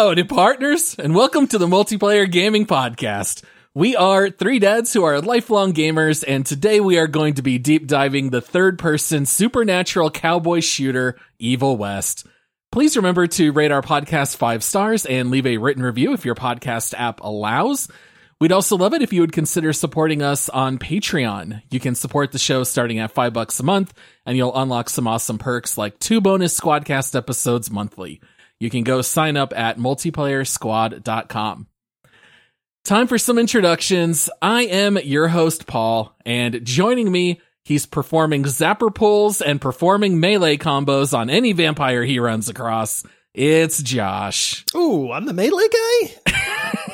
Howdy, partners, and welcome to the Multiplayer Gaming Podcast. We are three dads who are lifelong gamers, and today we are going to be deep diving the third person supernatural cowboy shooter, Evil West. Please remember to rate our podcast five stars and leave a written review if your podcast app allows. We'd also love it if you would consider supporting us on Patreon. You can support the show starting at five bucks a month, and you'll unlock some awesome perks like two bonus Squadcast episodes monthly. You can go sign up at multiplayersquad.com. Time for some introductions. I am your host, Paul, and joining me, he's performing zapper pulls and performing melee combos on any vampire he runs across. It's Josh. Ooh, I'm the melee guy.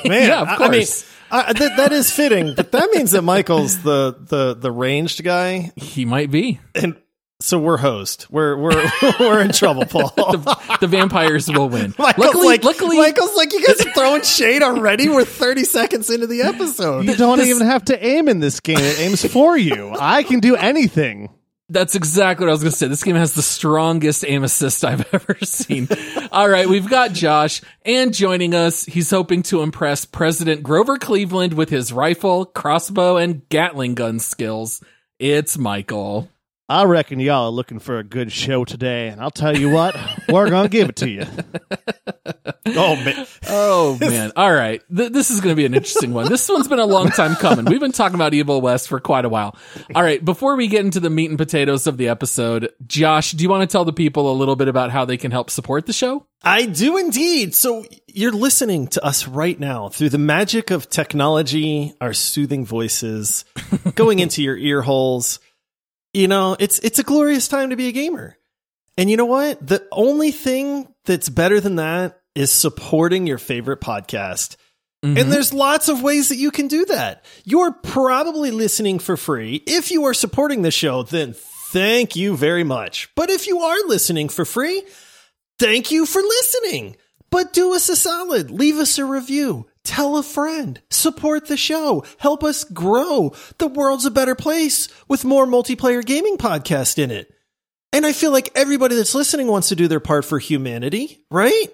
Man, Yeah, of I- I, mean, course. I, that, that is fitting, but that means that Michael's the the the ranged guy, He might be. and so we're host. We're we're we're in trouble, Paul. The, the vampires will win. Michael's luckily, like, luckily, Michael's like, you guys are throwing shade already. We're 30 seconds into the episode. You don't This- even have to aim in this game. It aims for you. I can do anything. That's exactly what I was going to say. This game has the strongest aim assist I've ever seen. All right, we've got Josh, and joining us, he's hoping to impress President Grover Cleveland with his rifle, crossbow, and Gatling gun skills. It's Michael. I reckon y'all are looking for a good show today, and I'll tell you what, we're gonna give it to you. Oh man, Oh man! All right, Th- this is going to be an interesting one. This one's been a long time coming. We've been talking about Evil West for quite a while. All right, before we get into the meat and potatoes of the episode, Josh, do you want to tell the people a little bit about how they can help support the show? I do indeed. So you're listening to us right now through the magic of technology, our soothing voices going into your ear holes. You know, it's it's a glorious time to be a gamer. And you know what? The only thing that's better than that is supporting your favorite podcast. Mm-hmm. And there's lots of ways that you can do that. You're probably listening for free. If you are supporting the show, then thank you very much. But if you are listening for free, thank you for listening. But do us a solid. Leave us a review. Tell a friend. Support the show. Help us grow. The world's a better place with more multiplayer gaming podcast in it. And I feel like everybody that's listening wants to do their part for humanity, right?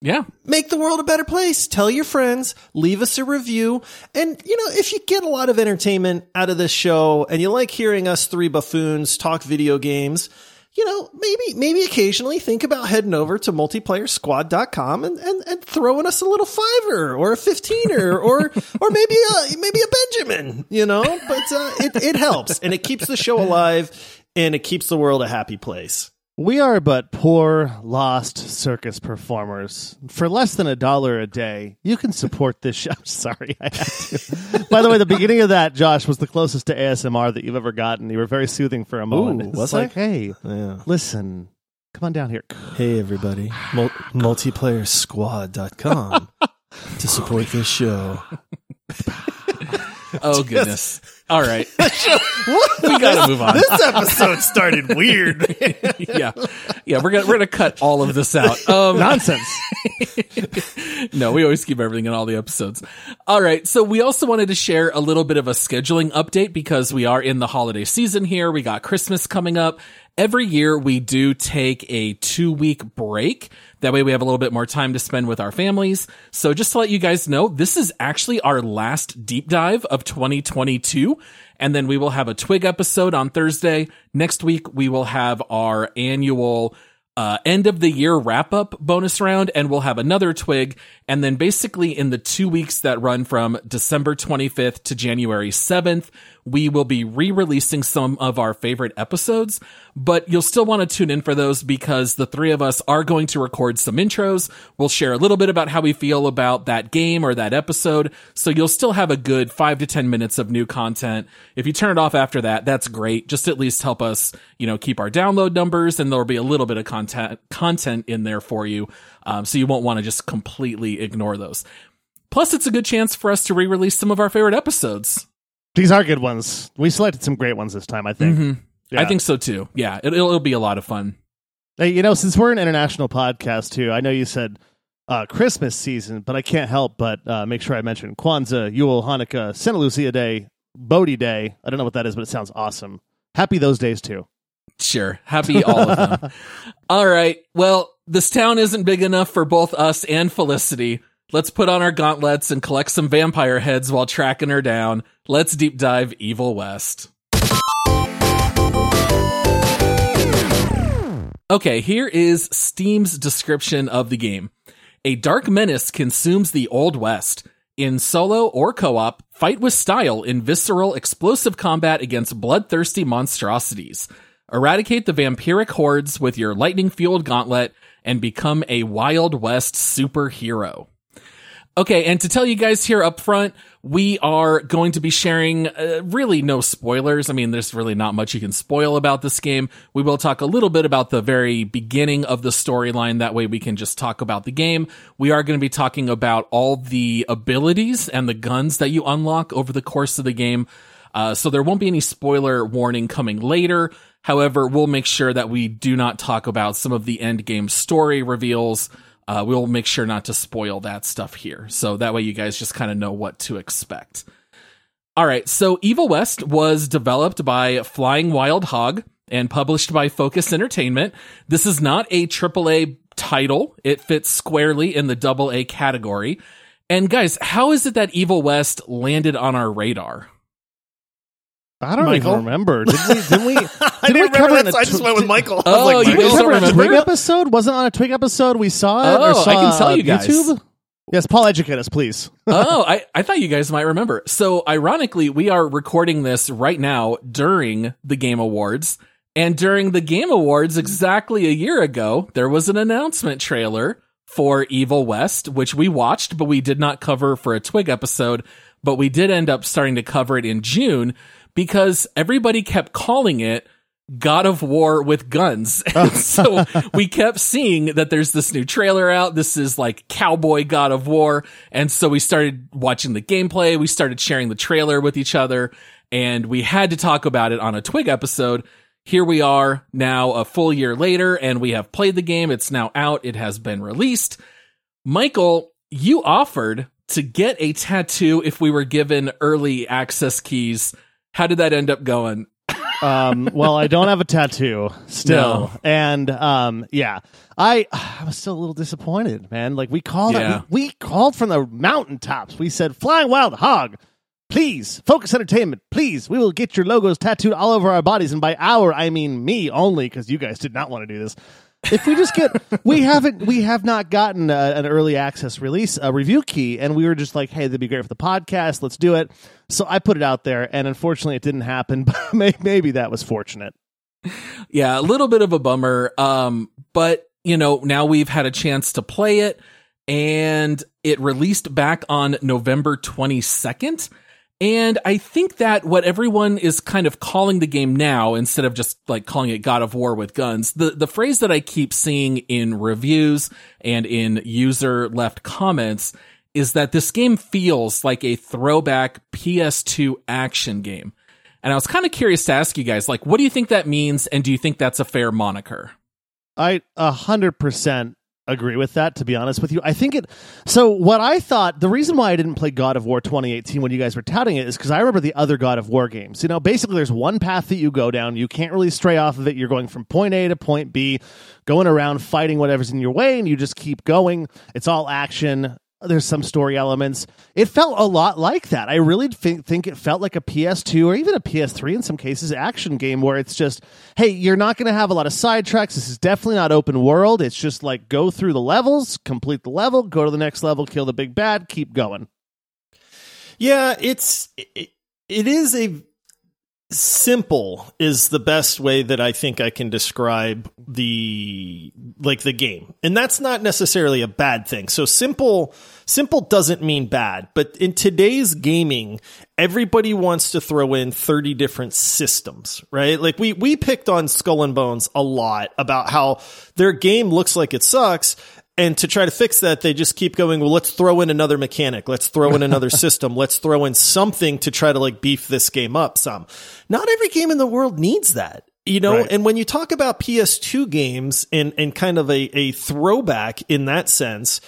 Yeah, make the world a better place. Tell your friends, leave us a review. And, you know, if you get a lot of entertainment out of this show and you like hearing us three buffoons talk video games, you know, maybe, maybe occasionally think about heading over to multiplayersquad.com and, and, and throwing us a little fiver or a 15er or, or maybe a, maybe a Benjamin, you know, but, uh, it, it helps and it keeps the show alive and it keeps the world a happy place. We are but poor, lost circus performers. For less than a dollar a day, you can support this show. Sorry, I had to. By the way, the beginning of that, Josh, was the closest to ASMR that you've ever gotten. You were very soothing for a moment. It's was I? like, hey, Yeah. listen, come on down here. Hey, everybody. Mul- multiplayersquad.com to support this show. Oh goodness. All right. we gotta move on. This episode started weird. yeah. Yeah, we're gonna we're gonna cut all of this out. Um Nonsense. no, we always keep everything in all the episodes. All right. So we also wanted to share a little bit of a scheduling update because we are in the holiday season here. We got Christmas coming up. Every year we do take a two week break. That way we have a little bit more time to spend with our families. So just to let you guys know, this is actually our last deep dive of 2022. And then we will have a twig episode on Thursday. Next week we will have our annual uh, end of the year wrap up bonus round, and we'll have another twig. And then basically in the two weeks that run from December 25th to January 7th, we will be re-releasing some of our favorite episodes, but you'll still want to tune in for those because the three of us are going to record some intros. We'll share a little bit about how we feel about that game or that episode. So you'll still have a good five to 10 minutes of new content. If you turn it off after that, that's great. Just at least help us, you know, keep our download numbers and there'll be a little bit of content, content in there for you. Um, so you won't want to just completely ignore those. Plus, it's a good chance for us to re-release some of our favorite episodes. These are good ones. We selected some great ones this time, I think. Mm-hmm. Yeah. I think so too. Yeah, it, it'll, it'll be a lot of fun. Hey, you know, since we're an international podcast too, I know you said uh, Christmas season, but I can't help but uh, make sure I mention Kwanzaa, Yule, Hanukkah, Santa Lucia Day, Bodhi Day. I don't know what that is, but it sounds awesome. Happy those days too. Sure. Happy all of them. all right. Well, this town isn't big enough for both us and Felicity. Let's put on our gauntlets and collect some vampire heads while tracking her down. Let's deep dive Evil West. Okay, here is Steam's description of the game. A dark menace consumes the Old West. In solo or co-op, fight with style in visceral, explosive combat against bloodthirsty monstrosities. Eradicate the vampiric hordes with your lightning-fueled gauntlet and become a Wild West superhero. Okay, and to tell you guys here up front, we are going to be sharing uh, really no spoilers. I mean, there's really not much you can spoil about this game. We will talk a little bit about the very beginning of the storyline. That way we can just talk about the game. We are going to be talking about all the abilities and the guns that you unlock over the course of the game. Uh, so there won't be any spoiler warning coming later. However, we'll make sure that we do not talk about some of the end game story reveals. Uh, we'll make sure not to spoil that stuff here. So that way you guys just kind of know what to expect. All right. So Evil West was developed by Flying Wild Hog and published by Focus Entertainment. This is not a AAA title. It fits squarely in the double A category. And guys, how is it that Evil West landed on our radar? I don't Michael? even remember. Did we? Did we? Did I didn't we remember cover that, in so I just tw- went with did- Michael. Oh, I was Oh, like, you Michael? guys don't Cover a remember? Twig episode? Wasn't on a Twig episode we saw it? Oh, or saw I can tell you guys. YouTube? Yes, Paul, educate us, please. oh, I, I thought you guys might remember. So ironically, we are recording this right now during the Game Awards. And during the Game Awards, exactly a year ago, there was an announcement trailer for Evil West, which we watched, but we did not cover for a Twig episode. But we did end up starting to cover it in June because everybody kept calling it God of War with guns. And so we kept seeing that there's this new trailer out. This is like cowboy God of War. And so we started watching the gameplay. We started sharing the trailer with each other and we had to talk about it on a Twig episode. Here we are now a full year later and we have played the game. It's now out. It has been released. Michael, you offered to get a tattoo if we were given early access keys. How did that end up going? Um, well, I don't have a tattoo still, No. and um, yeah, I I was still a little disappointed, man. Like we called, Yeah. we, we called from the mountaintops. We said, "Flying Wild Hog, please, Focus Entertainment, please, we will get your logos tattooed all over our bodies." And by our, I mean me only, because you guys did not want to do this. If we just get, we haven't, we have not gotten a, an early access release, a review key, and we were just like, hey, that'd be great for the podcast. Let's do it. So I put it out there, and unfortunately, it didn't happen. But may- maybe that was fortunate. Yeah, a little bit of a bummer. Um, but you know, now we've had a chance to play it and it released back on November 22nd. And I think that what everyone is kind of calling the game now, instead of just like calling it God of War with guns, the, the phrase that I keep seeing in reviews and in user left comments is that this game feels like a throwback PS2 action game. And I was kind of curious to ask you guys, like, what do you think that means? And do you think that's a fair moniker? I a hundred percent agree with that. To be honest with you, I think it. So what I thought, the reason why I didn't play God of War 2018 when you guys were touting it is because I remember the other God of War games. You know, basically there's one path that you go down. You can't really stray off of it. You're going from point A to point B, going around fighting whatever's in your way, and you just keep going. It's all action. There's some story elements. It felt a lot like that. I really think think it felt like a PS2 or even a PS3 in some cases action game where it's just, hey, you're not going to have a lot of sidetracks. This is definitely not open world. It's just like go through the levels, complete the level, go to the next level, kill the big bad, keep going. Yeah, it's it, it is a simple is the best way that I think I can describe the like the game. And that's not necessarily a bad thing. So simple simple doesn't mean bad, but in today's gaming, everybody wants to throw in 30 different systems, right? Like we we picked on Skull and Bones a lot about how their game looks like it sucks and to try to fix that, they just keep going, well, let's throw in another mechanic. Let's throw in another system. Let's throw in something to try to like beef this game up some. Not every game in the world needs that. You know, Right. and when you talk about PS2 games and, and kind of a, a throwback in that sense,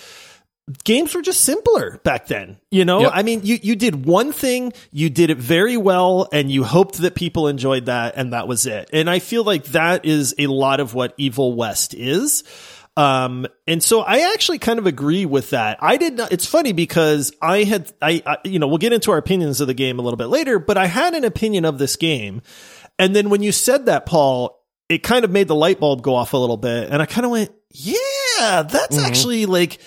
games were just simpler back then. You know, Yep. I mean, you, you did one thing, you did it very well, and you hoped that people enjoyed that, and that was it. And I feel like that is a lot of what Evil West is. Um, and so I actually kind of agree with that. I did not, it's funny because I had, I, I, you know, we'll get into our opinions of the game a little bit later, but I had an opinion of this game. And then when you said that, Paul, it kind of made the light bulb go off a little bit. And I kind of went, yeah, that's actually like,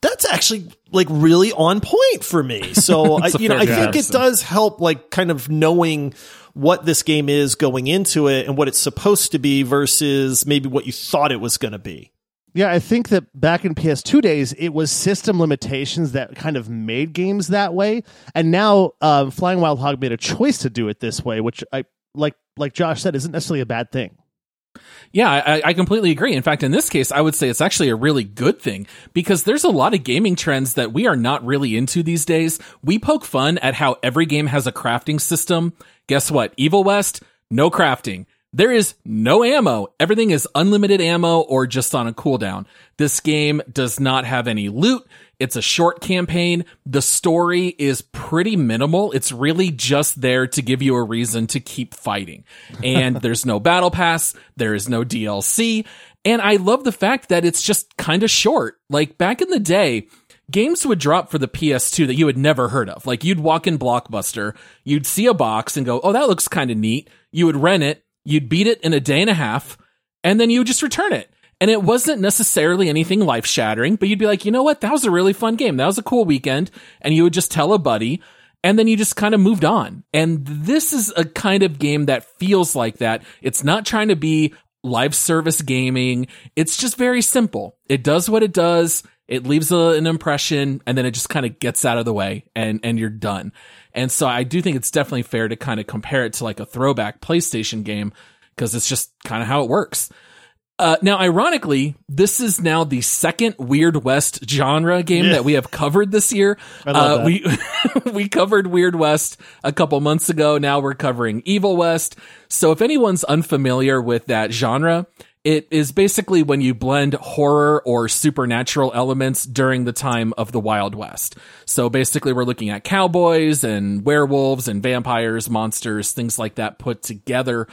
that's actually like really on point for me. So I, you know, I think it does help like kind of knowing what this game is going into it and what it's supposed to be versus maybe what you thought it was going to be. Yeah, I think that back in PS2 days, it was system limitations that kind of made games that way, and now um, Flying Wild Hog made a choice to do it this way, which I like. Like Josh said, isn't necessarily a bad thing. Yeah, I, I completely agree. In fact, in this case, I would say it's actually a really good thing because there's a lot of gaming trends that we are not really into these days. We poke fun at how every game has a crafting system. Guess what? Evil West, no crafting. There is no ammo. Everything is unlimited ammo or just on a cooldown. This game does not have any loot. It's a short campaign. The story is pretty minimal. It's really just there to give you a reason to keep fighting. And there's no battle pass. There is no DLC. And I love the fact that it's just kind of short. Like back in the day, games would drop for the PS2 that you had never heard of. Like you'd walk in Blockbuster, you'd see a box and go, "Oh, that looks kind of neat." You would rent it, you'd beat it in a day and a half, and then you would just return it. And it wasn't necessarily anything life shattering, but you'd be like, you know what? That was a really fun game. That was a cool weekend. And you would just tell a buddy, and then you just kind of moved on. And this is a kind of game that feels like that. It's not trying to be live service gaming. It's just very simple. It does what it does. It leaves a, an impression and then it just kind of gets out of the way and, and you're done. And so I do think it's definitely fair to kind of compare it to like a throwback PlayStation game because it's just kind of how it works. Uh, now, ironically, this is now the second Weird West genre game Yeah. that we have covered this year. uh, we we covered Weird West a couple months ago. Now we're covering Evil West. So if anyone's unfamiliar with that genre, it is basically when you blend horror or supernatural elements during the time of the Wild West. So basically, we're looking at cowboys and werewolves and vampires, monsters, things like that put together.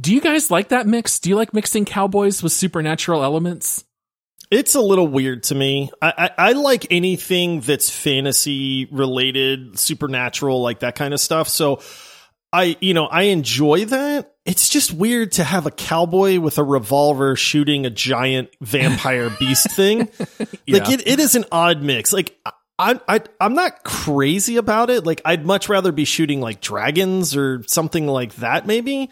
Do you guys like that mix? Do you like mixing cowboys with supernatural elements? It's a little weird to me. I, I, I like anything that's fantasy related, supernatural, like that kind of stuff. So I, you know, I enjoy that. It's just weird to have a cowboy with a revolver shooting a giant vampire beast thing. Like it, it is an odd mix. Like I, I, I'm not crazy about it. Like I'd much rather be shooting like dragons or something like that, maybe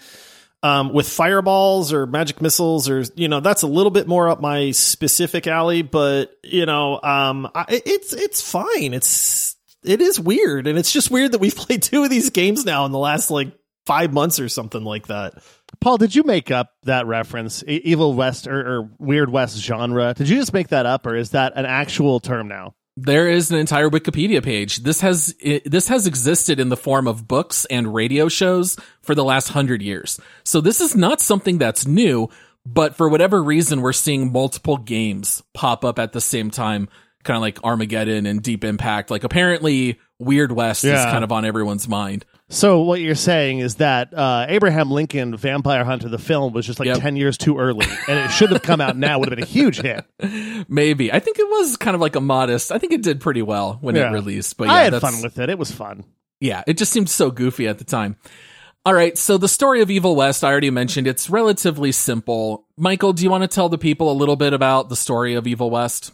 um, with fireballs or magic missiles or you know that's a little bit more up my specific alley but you know um, I, it's it's fine it's it is weird and it's just weird that we've played two of these games now in the last like five months or something like that Paul, did you make up that reference, Evil West or, or Weird West genre? Did you just make that up, or is that an actual term now? There is an entire Wikipedia page. This has it, this has existed in the form of books and radio shows for the last hundred years. So this is not something that's new, but for whatever reason, we're seeing multiple games pop up at the same time, kind of like Armageddon and Deep Impact. Like apparently, Weird West is kind of on everyone's mind. So what you're saying is that uh, Abraham Lincoln Vampire Hunter the film was just like Yep. 10 years too early and it should have come out now would have been a huge hit. Maybe. I think it was kind of like a modest. I think it did pretty well when Yeah. it released. But yeah, I had fun with it. It was fun. Yeah, it just seemed so goofy at the time. All right, so the story of Evil West, I already mentioned, it's relatively simple. Michael, do you want to tell the people a little bit about the story of Evil West?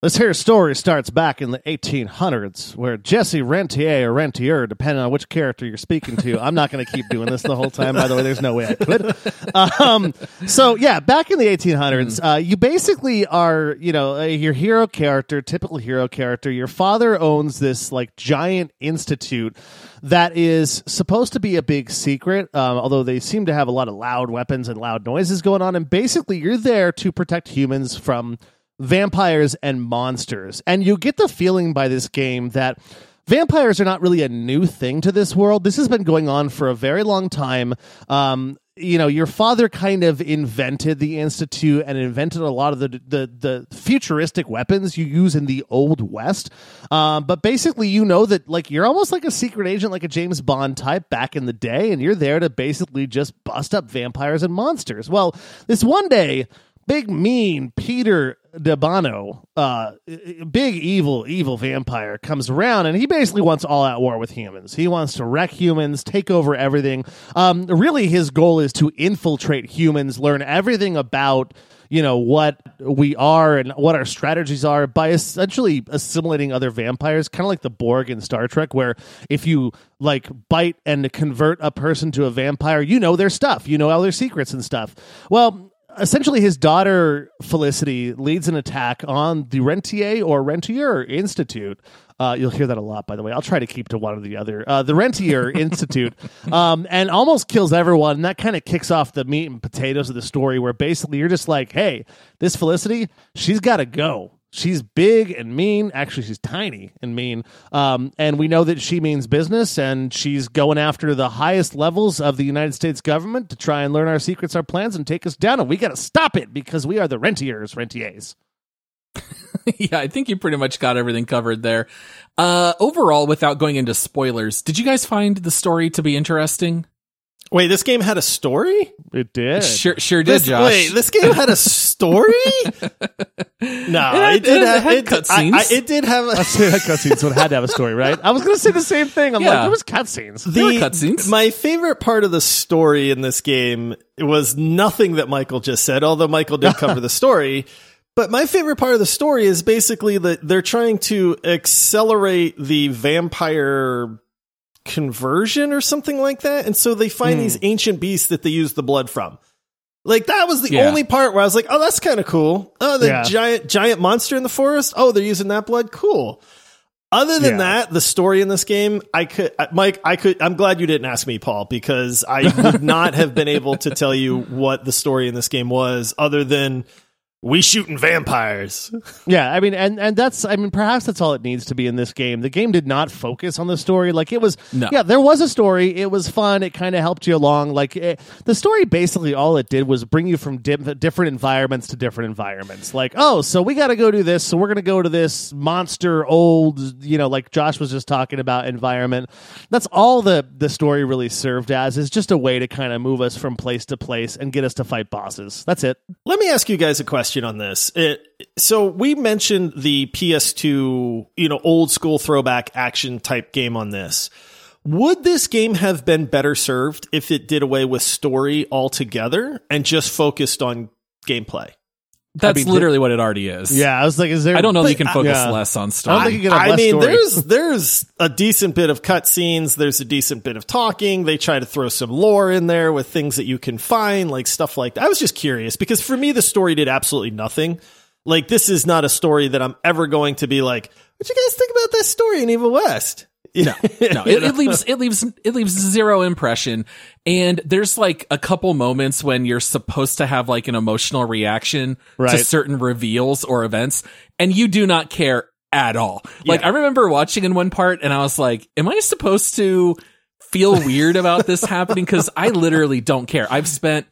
This here story starts back in the 1800s, where Jesse Rentier or Rentier, depending on which character you're speaking to. I'm not going to keep doing this the whole time. By the way, there's no way I could. Um, so yeah, back in the 1800s, uh, you basically are, you know, uh, your hero character, typical hero character. Your father owns this like giant institute that is supposed to be a big secret, um, although they seem to have a lot of loud weapons and loud noises going on. And basically, you're there to protect humans from vampires and monsters. And you get the feeling by this game that vampires are not really a new thing to this world. This has been going on for a very long time. Um, you know, your father kind of invented the institute and invented a lot of the the, the futuristic weapons you use in the old west. Um, but basically, you know that like you're almost like a secret agent, like a James Bond type back in the day, and you're there to basically just bust up vampires and monsters. Well, this one day big mean Peter Debano, uh, big evil evil vampire comes around and he basically wants all out war with humans. He wants to wreck humans, take over everything. Um, really, his goal is to infiltrate humans, learn everything about you know what we are and what our strategies are by essentially assimilating other vampires kind of like the borg in star trek where if you like bite and convert a person to a vampire you know their stuff you know all their secrets and stuff well essentially his daughter Felicity leads an attack on the Rentier or Rentier Institute. Uh, you'll hear that a lot, by the way. I'll try to keep to one or the other. Uh, the Rentier Institute, um, and almost kills everyone. And that kind of kicks off the meat and potatoes of the story, where basically you're just like, "Hey, this Felicity, she's got to go." She's big and mean. Actually, she's tiny and mean. Um, and we know that she means business, and she's going after the highest levels of the United States government to try and learn our secrets, our plans, and take us down. And we got to stop it because we are the rentiers, rentiers. yeah, I think you pretty much got everything covered there. Uh, overall, without going into spoilers, did you guys find the story to be interesting? Wait, this game had a story? It did. Sure, sure did, This, Josh. wait, this game had a story? no, had- it did it have had it, cutscenes. I- I- it did have a, cutscenes would had to have a story, right? I was going to say the same thing. I'm Yeah. like, there was cutscenes. There were cutscenes. My favorite part of the story in this game was nothing that Michael just said, although Michael did cover the story. But my favorite part of the story is basically that they're trying to accelerate the vampire conversion or something like that. And so they find hmm. these ancient beasts that they use the blood from. Like that was the Yeah. only part where I was like, "Oh, that's kind of cool." Oh, the Yeah. giant giant monster in the forest. Oh, they're using that blood. Cool. Other than Yeah. that, the story in this game, I could, Mike, I could, I'm glad you didn't ask me, Paul, because I would not have been able to tell you what the story in this game was other than we shooting vampires. Yeah, I mean, and and that's, I mean, perhaps that's all it needs to be in this game. The game did not focus on the story. Like it was, No. yeah, there was a story. It was fun. It kind of helped you along. Like it, the story, basically, all it did was bring you from di- different environments to different environments. Like, oh, so we got to go do this. So we're gonna go to this monster old, you know, like Josh was just talking about environment. That's all the the story really served as is just a way to kind of move us from place to place and get us to fight bosses. That's it. Let me ask you guys a question on this. It, so we mentioned the PS2, you know, old school throwback action type game on this. Would this game have been better served if it did away with story altogether and just focused on gameplay? That's mean, literally what it already is. Yeah, I was like, is there? I don't know that you can I- focus yeah. less on stuff. I don't story. think you can have I mean, story. there's there's a decent bit of cutscenes. There's a decent bit of talking. They try to throw some lore in there with things that you can find, like stuff like that. I was just curious because for me, the story did absolutely nothing. Like this is not a story that I'm ever going to be like, "What you guys think about this story in Evil West?" No, no, it, it leaves it leaves it leaves zero impression. And there's like a couple moments when you're supposed to have like an emotional reaction to certain reveals or events, and you do not care at all. Like I remember watching in one part, and I was like, "Am I supposed to feel weird about this happening?" Because I literally don't care. I've spent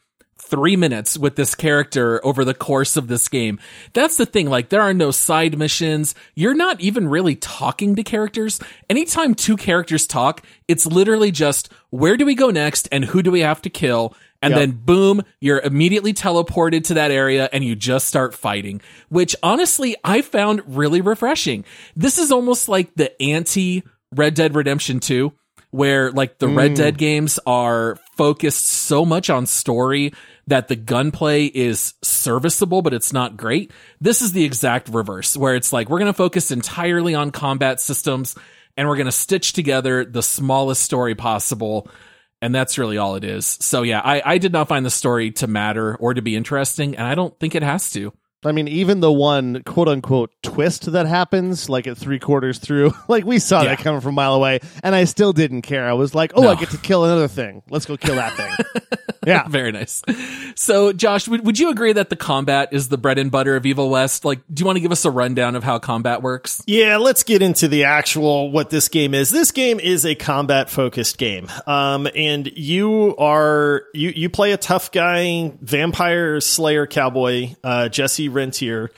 three minutes with this character over the course of this game. That's the thing. Like there are no side missions. You're not even really talking to characters. Anytime two characters talk, it's literally just where do we go next and who do we have to kill? And Yep. then boom, you're immediately teleported to that area and you just start fighting, which honestly I found really refreshing. This is almost like the anti Red Dead Redemption 2 where like the Red hmm. Dead games are focused so much on story that the gunplay is serviceable, but it's not great. This is the exact reverse where it's like, we're going to focus entirely on combat systems and we're going to stitch together the smallest story possible. And that's really all it is. So yeah, I, I did not find the story to matter or to be interesting. And I don't think it has to. I mean, even the one quote unquote twist that happens, like at three quarters through, like we saw Yeah. that coming from a mile away, and I still didn't care. I was like, oh, No. I get to kill another thing. Let's go kill that thing. yeah. Very nice. So, Josh, would, would you agree that the combat is the bread and butter of Evil West? Like, do you want to give us a rundown of how combat works? Yeah, let's get into the actual what this game is. This game is a combat focused game. Um, and you are you you play a tough guy, vampire slayer cowboy, uh, Jesse Rentier,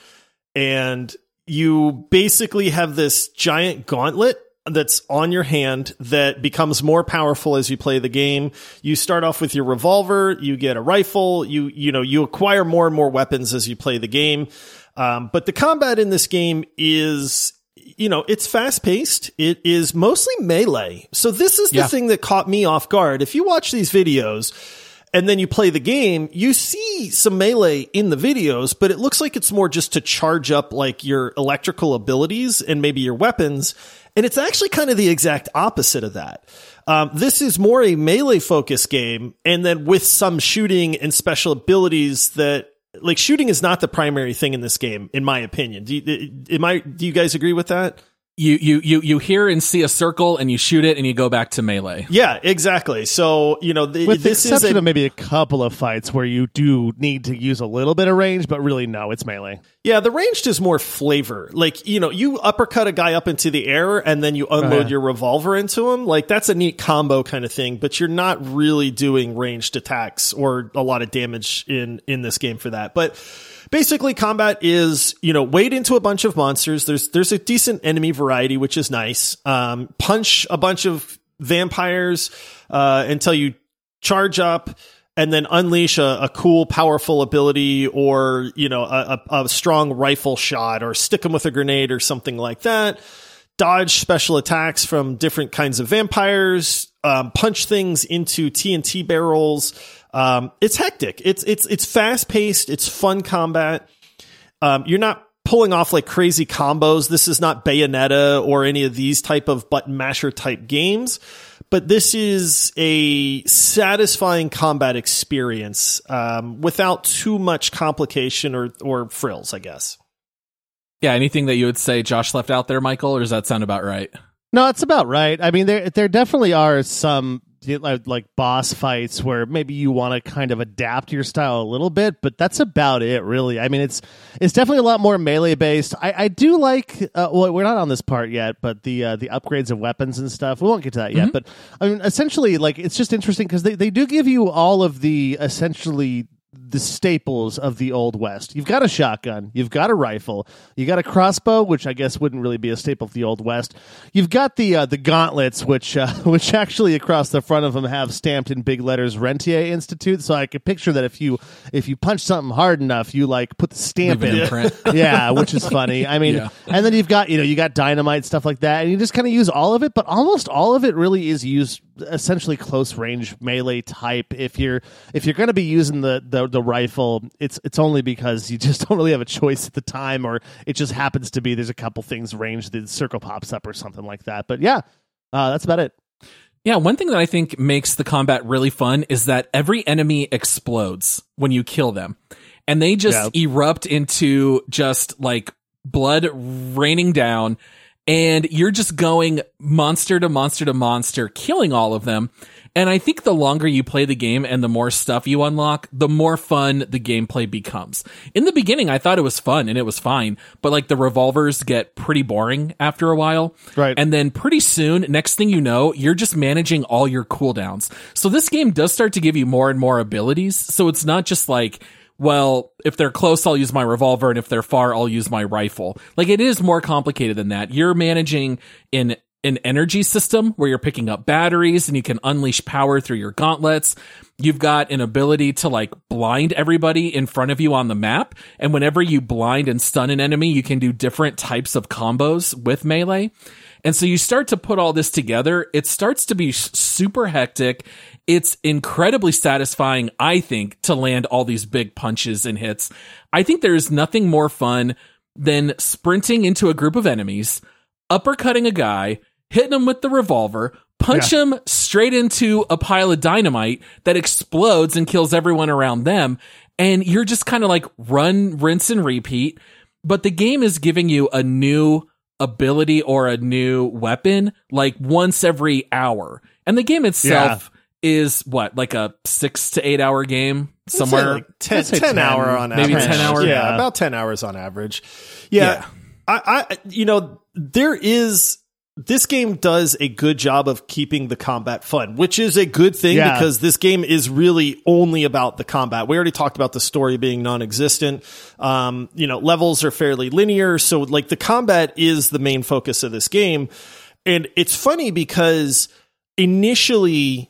and you basically have this giant gauntlet that's on your hand that becomes more powerful as you play the game. You start off with your revolver, you get a rifle, you you know, you acquire more and more weapons as you play the game. Um, but the combat in this game is you know, it's fast paced. It is mostly melee. So this is the Yeah. thing that caught me off guard. If you watch these videos and then you play the game, you see some melee in the videos, but it looks like it's more just to charge up like your electrical abilities and maybe your weapons. And it's actually kind of the exact opposite of that. Um, this is more a melee focused game, and then with some shooting and special abilities that like shooting is not the primary thing in this game, in my opinion. Do you, am I? Do you guys agree with that? You, you, you, you hear and see a circle and you shoot it and you go back to melee. Yeah, exactly. So you know, the, With the this is exception a, of maybe a couple of fights where you do need to use a little bit of range, but really, no, it's melee. Yeah, the ranged is more flavor. Like, you know, you uppercut a guy up into the air and then you unload Uh-huh. your revolver into him. Like, that's a neat combo kind of thing, but you're not really doing ranged attacks or a lot of damage in, in this game for that. But basically combat is, you know, wade into a bunch of monsters. There's, there's a decent enemy variety, which is nice. Um, punch a bunch of vampires, uh, until you charge up and then unleash a, a cool, powerful ability or, you know, a, a, a strong rifle shot or stick them with a grenade or something like that. Dodge special attacks from different kinds of vampires, um, punch things into TNT barrels. Um, it's hectic. It's, it's, it's fast paced. It's fun combat. Um, you're not pulling off like crazy combos. This is not Bayonetta or any of these type of button masher type games, but this is a satisfying combat experience um, without too much complication or or frills, I guess. Yeah. Anything that you would say Josh left out there, Michael, or does that sound about right? No, it's about right. I mean, there there definitely are some you know, like, like boss fights where maybe you want to kind of adapt your style a little bit, but that's about it, really. I mean, it's it's definitely a lot more melee based. I, I do like. Uh, well, we're not on this part yet, but the uh, the upgrades of weapons and stuff. We won't get to that yet, but I mean, essentially, like it's just interesting because they they do give you all of the essentially the staples of the old west. You've got a shotgun, you've got a rifle, you got a crossbow, which I guess wouldn't really be a staple of the old west. You've got the uh, the gauntlets, which uh, which actually across the front of them have stamped in big letters Rentier Institute. So I could picture that if you if you punch something hard enough, you like put the stamp Leave in. yeah, which is funny. I mean, Yeah. and then you've got you know you got dynamite stuff like that, and you just kind of use all of it, but almost all of it really is used essentially close range melee type. If you're if you're going to be using the, the the rifle, it's it's only because you just don't really have a choice at the time, or it just happens to be there's a couple things range the circle pops up or something like that. But yeah, uh, that's about it. Yeah, one thing that I think makes the combat really fun is that every enemy explodes when you kill them. And they just erupt into just like blood raining down and you're just going monster to monster to monster killing all of them. And I think the longer you play the game and the more stuff you unlock, the more fun the gameplay becomes. In the beginning, I thought it was fun and it was fine, but like the revolvers get pretty boring after a while. Right. And then pretty soon, next thing you know, you're just managing all your cooldowns. So this game does start to give you more and more abilities. So it's not just like, well, if they're close, I'll use my revolver, and if they're far, I'll use my rifle. Like it is more complicated than that. You're managing in an energy system where you're picking up batteries and you can unleash power through your gauntlets. You've got an ability to like blind everybody in front of you on the map. And whenever you blind and stun an enemy, you can do different types of combos with melee. And so you start to put all this together. It starts to be super hectic. It's incredibly satisfying, I think, to land all these big punches and hits. I think there's nothing more fun than sprinting into a group of enemies, uppercutting a guy, hitting him with the revolver, punch him straight into a pile of dynamite that explodes and kills everyone around them. And you're just kind of like run, rinse and repeat. But the game is giving you a new ability or a new weapon like once every hour. And the game itself is what, like a six to eight hour game somewhere? like 10, 10 10, hour on maybe average. 10 hour? Yeah, Yeah. about 10 hours on average. Yeah. Yeah. I, I, you know, there is, this game does a good job of keeping the combat fun, which is a good thing Yeah. because this game is really only about the combat. We already talked about the story being non-existent. Um, you know, levels are fairly linear. So like the combat is the main focus of this game. And it's funny because initially,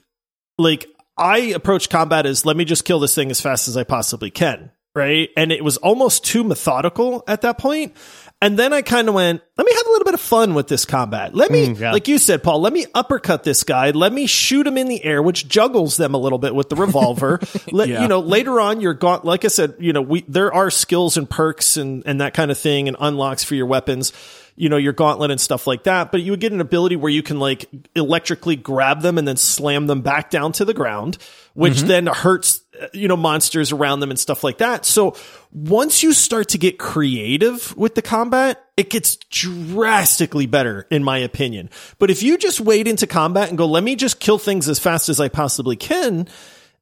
like I approach combat as let me just kill this thing as fast as I possibly can. Right. And it was almost too methodical at that point. And then I kind of went, let me have a little bit of fun with this combat. Let me, Mm, yeah. like you said, Paul, let me uppercut this guy. Let me shoot him in the air, which juggles them a little bit with the revolver. let, Yeah. You know, later on, you're gaunt, like I said, you know, we, there are skills and perks and, and that kind of thing and unlocks for your weapons you know, your gauntlet and stuff like that. But you would get an ability where you can like electrically grab them and then slam them back down to the ground, which mm-hmm. then hurts, you know, monsters around them and stuff like that. So once you start to get creative with the combat, it gets drastically better, in my opinion. But if you just wade into combat and go, let me just kill things as fast as I possibly can,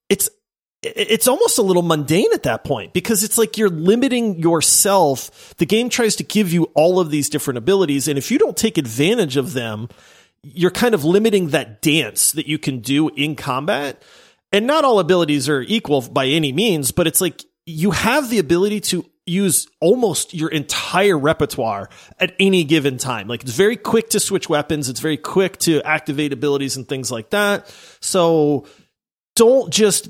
it's it's almost a little mundane at that point because it's like you're limiting yourself. The game tries to give you all of these different abilities. And if you don't take advantage of them, you're kind of limiting that dance that you can do in combat. And not all abilities are equal by any means, but it's like you have the ability to use almost your entire repertoire at any given time. Like it's very quick to switch weapons. It's very quick to activate abilities and things like that. So don't just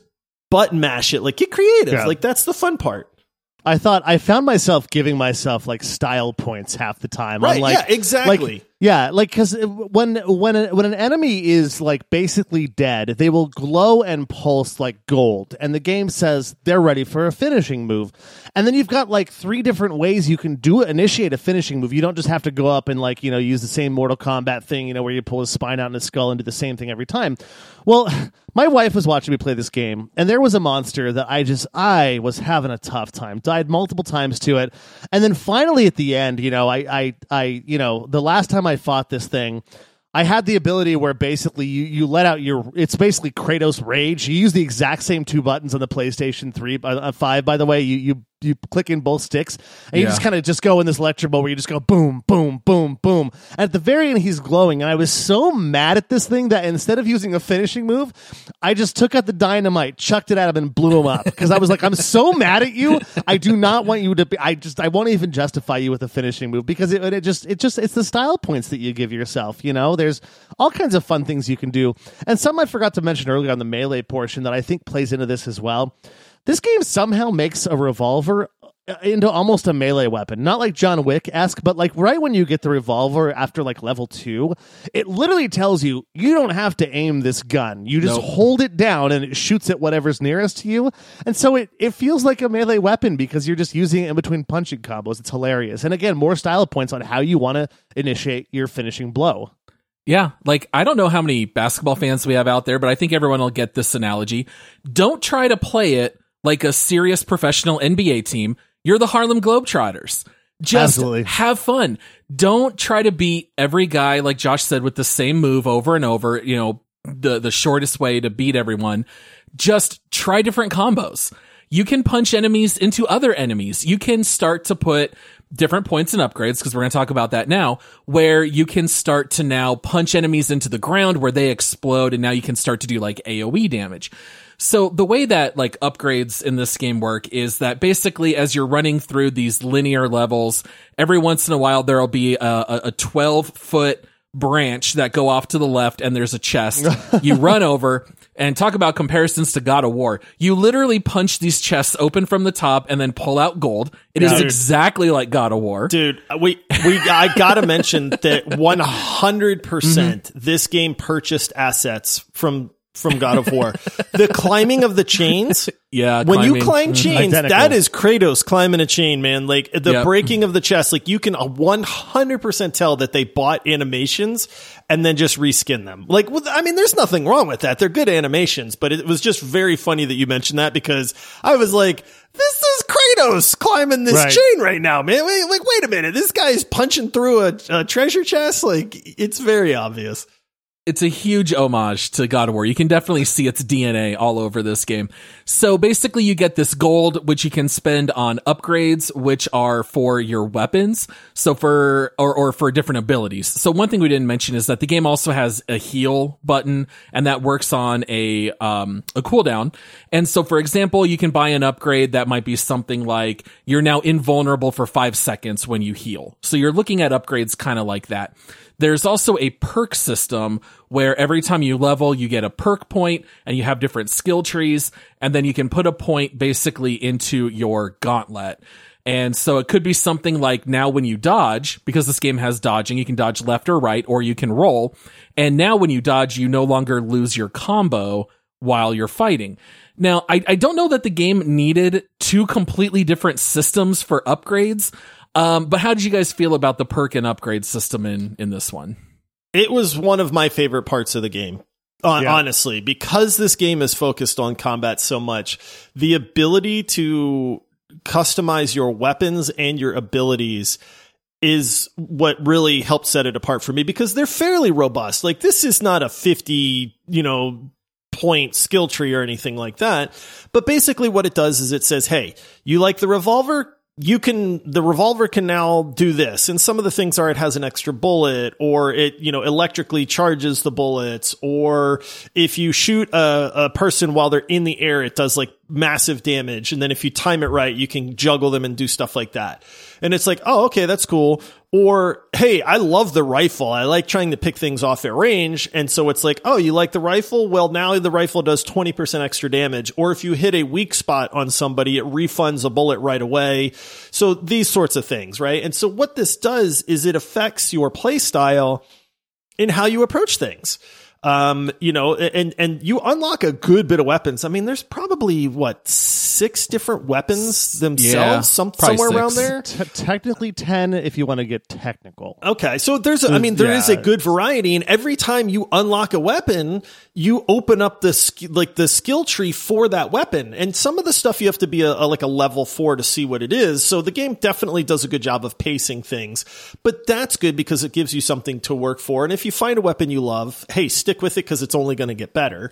button mash it. Like get creative. Yeah. Like that's the fun part. I thought I found myself giving myself like style points half the time. Right, like, yeah, exactly. Like, yeah, like because when when when an enemy is like basically dead, they will glow and pulse like gold, and the game says they're ready for a finishing move. And then you've got like three different ways you can do it, initiate a finishing move. You don't just have to go up and like you know use the same Mortal Kombat thing, you know, where you pull his spine out and his skull and do the same thing every time. Well, my wife was watching me play this game, and there was a monster that I just I was having a tough time. Died multiple times to it, and then finally at the end, you know, I I I you know the last time I fought this thing. I had the ability where basically you, you let out your it's basically Kratos rage. You use the exact same two buttons on the PlayStation 3 uh, 5 by the way. You you you click in both sticks and you Yeah. just kind of just go in this lecture mode where you just go boom boom boom boom. And at the very end he's glowing and I was so mad at this thing that instead of using a finishing move, I just took out the dynamite, chucked it at him and blew him up because I was like I'm so mad at you. I do not want you to be I just I won't even justify you with a finishing move because it, it just it just it's the style points that you give yourself, you know? There's all kinds of fun things you can do. And some I forgot to mention earlier on the melee portion that I think plays into this as well. This game somehow makes a revolver uh, into almost a melee weapon. Not like John Wick esque, but like right when you get the revolver after like level two, it literally tells you you don't have to aim this gun. You just Nope. hold it down and it shoots at whatever's nearest to you. And so it, it feels like a melee weapon because you're just using it in between punching combos. It's hilarious. And again, more style points on how you want to initiate your finishing blow. Yeah, like I don't know how many basketball fans we have out there, but I think everyone will get this analogy. Don't try to play it like a serious professional NBA team. You're the Harlem Globetrotters. Just Absolutely. have fun. Don't try to beat every guy, like Josh said, with the same move over and over. You know, the the shortest way to beat everyone. Just try different combos. You can punch enemies into other enemies. You can start to put different points and upgrades because we're going to talk about that now where you can start to now punch enemies into the ground where they explode and now you can start to do like AoE damage. So the way that like upgrades in this game work is that basically as you're running through these linear levels, every once in a while there'll be a, a 12 foot branch that go off to the left and there's a chest. you run over and talk about comparisons to God of War. You literally punch these chests open from the top and then pull out gold. It is Dude. exactly like God of War. Dude, we we I gotta mention that one hundred percent Mm-hmm. this game purchased assets from from God of War. the climbing of the chains. Yeah, When you climb mm-hmm. chains, Identical. that is Kratos climbing a chain, man. Like the Yep. breaking of the chest, like you can one hundred percent tell that they bought animations and then just reskin them. Like, well, I mean, there's nothing wrong with that. They're good animations, but it was just very funny that you mentioned that because I was like, this is Kratos climbing this Right. chain right now, man. Wait, like, wait a minute. This guy's punching through a, a treasure chest. Like, it's very obvious. It's a huge homage to God of War. You can definitely see its DNA all over this game. So basically you get this gold, which you can spend on upgrades, which are for your weapons. So for, or, or for different abilities. So one thing we didn't mention is that the game also has a heal button and that works on a, um, a cooldown. And so for example, you can buy an upgrade that might be something like you're now invulnerable for five seconds when you heal. So you're looking at upgrades kind of like that. There's also a perk system where every time you level, you get a perk point and you have different skill trees. And then you can put a point basically into your gauntlet. And so it could be something like now when you dodge, because this game has dodging, you can dodge left or right, or you can roll. And now when you dodge, you no longer lose your combo while you're fighting. Now, I, I don't know that the game needed two completely different systems for upgrades. Um, but how did you guys feel about the perk and upgrade system in, in this one? It was one of my favorite parts of the game. Hon- Yeah. Honestly, because this game is focused on combat so much, the ability to customize your weapons and your abilities is what really helped set it apart for me because they're fairly robust. Like this is not a 50, you know, point skill tree or anything like that. But basically what it does is it says, Hey, you like the revolver? You can, the revolver can now do this. And some of the things are it has an extra bullet or it, you know, electrically charges the bullets. Or if you shoot a, a person while they're in the air, it does like massive damage. And then if you time it right, you can juggle them and do stuff like that. And it's like, oh, okay, that's cool. Or, hey, I love the rifle. I like trying to pick things off at range. And so it's like, oh, you like the rifle? Well, now the rifle does 20% extra damage. Or if you hit a weak spot on somebody, it refunds a bullet right away. So these sorts of things, right? And so what this does is it affects your play style in how you approach things. Um, you know, and and you unlock a good bit of weapons. I mean, there's probably what six different weapons themselves, Yeah, some, probably somewhere around there. T- technically 10 if you want to get technical. Okay, so there's, a, I mean, there is a good variety, and every time you unlock a weapon, you open up the sk- like the skill tree for that weapon, and some of the stuff you have to be a, a like a level four to see what it is. So the game definitely does a good job of pacing things, but that's good because it gives you something to work for. And if you find a weapon you love, hey, stick with it because it's only going to get better.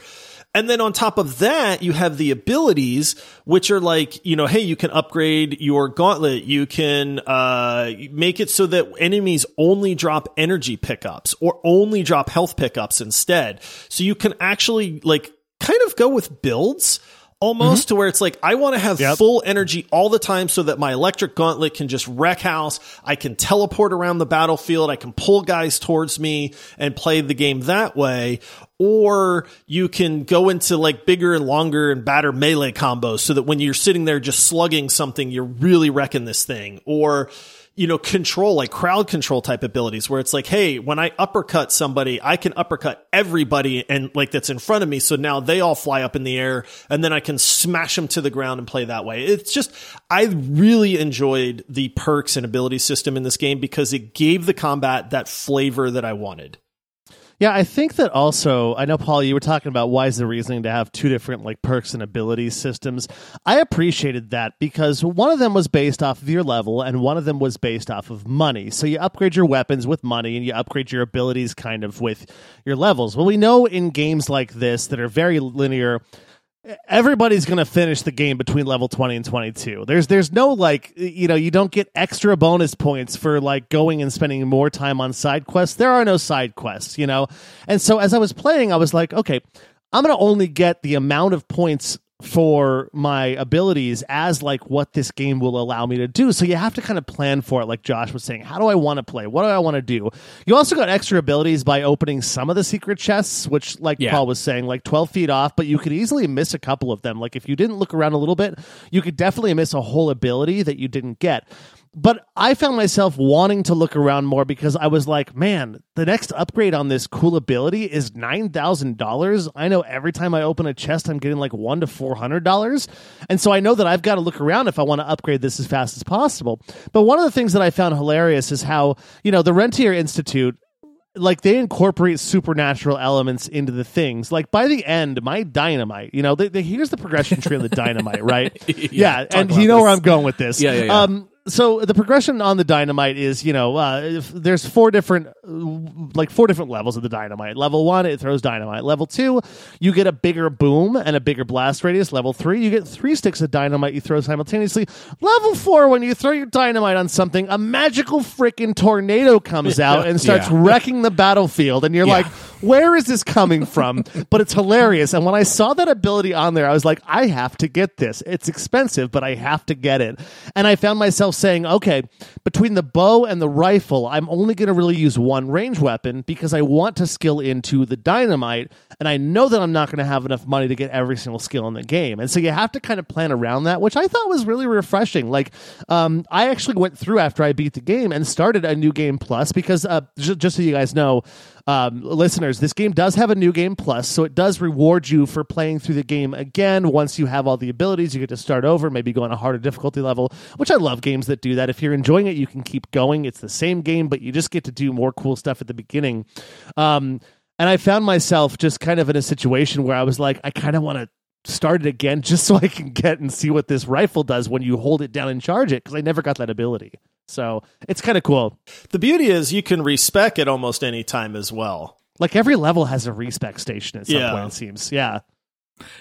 And then on top of that, you have the abilities, which are like, you know, hey, you can upgrade your gauntlet. You can, uh, make it so that enemies only drop energy pickups or only drop health pickups instead. So you can actually like kind of go with builds almost mm-hmm. to where it's like I want to have Yep. full energy all the time so that my electric gauntlet can just wreck house. I can teleport around the battlefield. I can pull guys towards me and play the game that way. Or you can go into like bigger and longer and badder melee combos so that when you're sitting there just slugging something, you're really wrecking this thing. Or you know, control, like crowd control type abilities where it's like, hey, when I uppercut somebody, I can uppercut everybody and like that's in front of me. So now they all fly up in the air and then I can smash them to the ground and play that way. It's just, I really enjoyed the perks and ability system in this game because it gave the combat that flavor that I wanted. Yeah, I think that also, I know, Paul, you were talking about why is the reasoning to have two different like perks and abilities systems. I appreciated that because one of them was based off of your level and one of them was based off of money. So you upgrade your weapons with money and you upgrade your abilities kind of with your levels. Well, we know in games like this that are very linear, everybody's going to finish the game between level 20 and 22 there's there's no like you know you don't get extra bonus points for like going and spending more time on side quests. There are no side quests you know? And so as i was playing i was like okay i'm going to only get the amount of points for my abilities as like what this game will allow me to do. So you have to kind of plan for it like Josh was saying. How do I want to play? What do I want to do? You also got extra abilities by opening some of the secret chests, which like Yeah. Paul was saying, like 12 feet off, but you could easily miss a couple of them. Like if you didn't look around a little bit, you could definitely miss a whole ability that you didn't get. But I found myself wanting to look around more because I was like, man, the next upgrade on this cool ability is $9,000. I know every time I open a chest, I'm getting like one to $400. And so I know that I've got to look around if I want to upgrade this as fast as possible. But one of the things that I found hilarious is how, you know, the Rentier Institute like they incorporate supernatural elements into the things. Like by the end, my dynamite, you know, they, they, here's the progression tree of the dynamite, right? Yeah, yeah, and you know where. I'm going with this. Yeah, yeah, yeah. Um, so the progression on the dynamite is, you know, uh, if there's four different, like four different levels of the dynamite. Level one, it throws dynamite. Level two, you get a bigger boom and a bigger blast radius. Level three, you get three sticks of dynamite you throw simultaneously. Level four, when you throw your dynamite on something, a magical freaking tornado comes out and starts Yeah. wrecking the battlefield, and you're Yeah. like, where is this coming from? but it's hilarious. And when I saw that ability on there, I was like, I have to get this. It's expensive, but I have to get it. And I found myself saying, okay, between the bow and the rifle, I'm only going to really use one range weapon because I want to skill into the dynamite. And I know that I'm not going to have enough money to get every single skill in the game. And so you have to kind of plan around that, which I thought was really refreshing. Like, um, I actually went through after I beat the game and started a new game plus because, uh, j- just so you guys know, um, listeners, this game does have a new game plus, so it does reward you for playing through the game again. Once you have all the abilities, you get to start over, maybe go on a harder difficulty level, which I love games that do that. If you're enjoying it, you can keep going. It's the same game, but you just get to do more cool stuff at the beginning. Um, and I found myself just kind of in a situation where I was like, I kind of want to start it again just so I can get and see what this rifle does when you hold it down and charge it because I never got that ability. So it's kind of cool. The beauty is you can respec at almost any time as well. Like every level has a respec station at some Yeah. point, it seems. Yeah.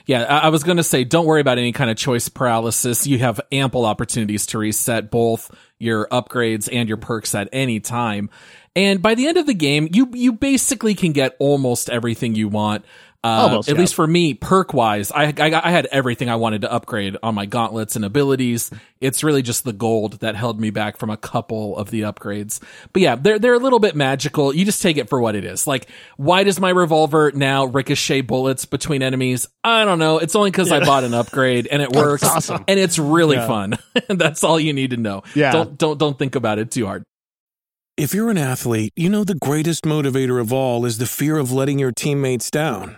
Yeah, I, I was going to say, don't worry about any kind of choice paralysis. You have ample opportunities to reset both your upgrades and your perks at any time. And by the end of the game, you you basically can get almost everything you want. Uh, Almost, at yeah. least for me, perk wise, I, I I had everything I wanted to upgrade on my gauntlets and abilities. It's really just the gold that held me back from a couple of the upgrades. But yeah, they're they're a little bit magical. You just take it for what it is. Like, why does my revolver now ricochet bullets between enemies? I don't know. It's only because I bought an upgrade and it works, awesome. and it's really fun. That's all you need to know. Yeah. Don't don't don't think about it too hard. If you're an athlete, you know the greatest motivator of all is the fear of letting your teammates down.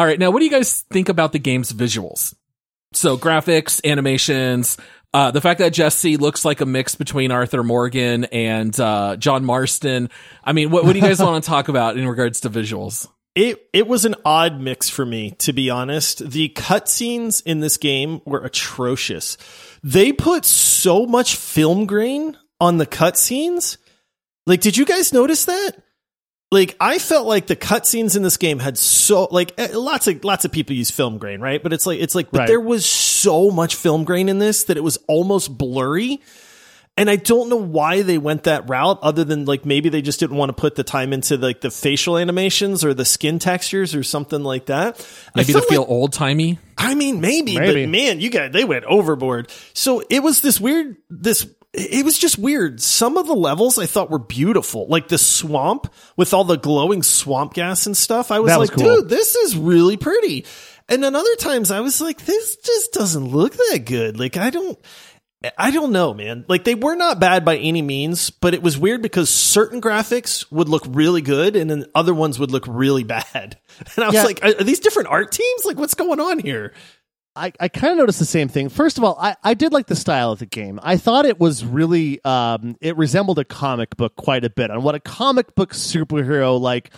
All right, now what do you guys think about the game's visuals? So graphics, animations, uh, the fact that Jesse looks like a mix between Arthur Morgan and uh, John Marston. I mean, what, what do you guys want to talk about in regards to visuals? It it was an odd mix for me, to be honest. The cutscenes in this game were atrocious. They put so much film grain on the cutscenes. Like, did you guys notice that? Like I felt like the cutscenes in this game had so like eh, lots of lots of people use film grain, right? But it's like it's like but Right. there was so much film grain in this that it was almost blurry. And I don't know why they went that route other than like maybe they just didn't want to put the time into like the facial animations or the skin textures or something like that. I Maybe to feel like- old timey. I mean, maybe, Maybe. but man, you guys, they went overboard. So it was this weird, this, it was just weird. Some of the levels I thought were beautiful, like the swamp with all the glowing swamp gas and stuff. I was was like, cool. dude, this is really pretty. And then other times I was like, this just doesn't look that good. Like, I don't, I don't know, man. Like they were not bad by any means, but it was weird because certain graphics would look really good and then other ones would look really bad. And I was Yeah. like, are, are these different art teams? Like what's going on here? I, I kind of noticed the same thing. First of all, I, I did like the style of the game. I thought it was really, um, it resembled a comic book quite a bit on what a comic book superhero like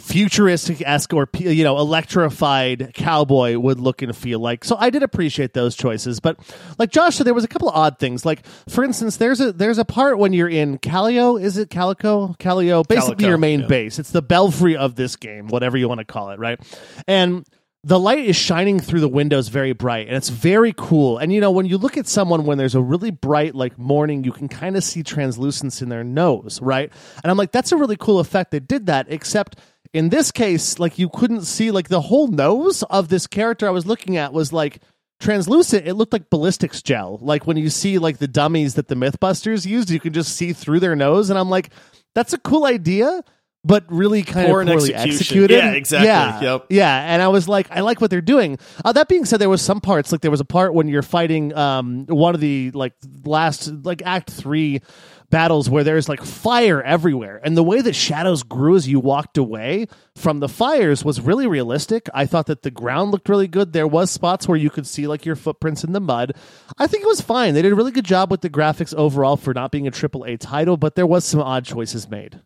futuristic esque or you know electrified cowboy would look and feel like. So I did appreciate those choices. But like Josh said, there was a couple of odd things. Like for instance, there's a there's a part when you're in Calio. Is it Calico? Calio, basically Calico, your main yeah. base. It's the belfry of this game, whatever you want to call it, right? And the light is shining through the windows very bright and it's very cool. And you know, when you look at someone when there's a really bright like morning, you can kind of see translucence in their nose, right? And I'm like, that's a really cool effect. They did that, except in this case, like you couldn't see like the whole nose of this character I was looking at was like translucent. It looked like ballistics gel. Like when you see like the dummies that the Mythbusters used, you can just see through their nose. And I'm like, that's a cool idea. But really kind Poor of poorly execution. executed. Yeah, exactly. Yeah, Yep. yeah, and I was like, I like what they're doing. Uh, that being said, there was some parts like there was a part when you're fighting um, one of the like last like Act Three battles where there's like fire everywhere, and the way that shadows grew as you walked away from the fires was really realistic. I thought that the ground looked really good. There was spots where you could see like your footprints in the mud. I think it was fine. They did a really good job with the graphics overall for not being a triple A title, but there was some odd choices made.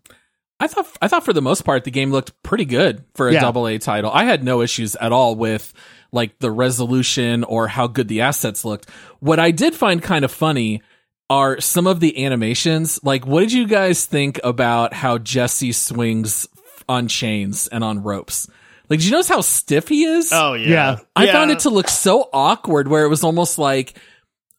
I thought I thought for the most part the game looked pretty good for a Yeah. double A title. I had no issues at all with like the resolution or how good the assets looked. What I did find kind of funny are some of the animations. Like what did you guys think about how Jesse swings on chains and on ropes? Like do you notice how stiff he is? Oh yeah. Yeah. I Yeah. found it to look so awkward where it was almost like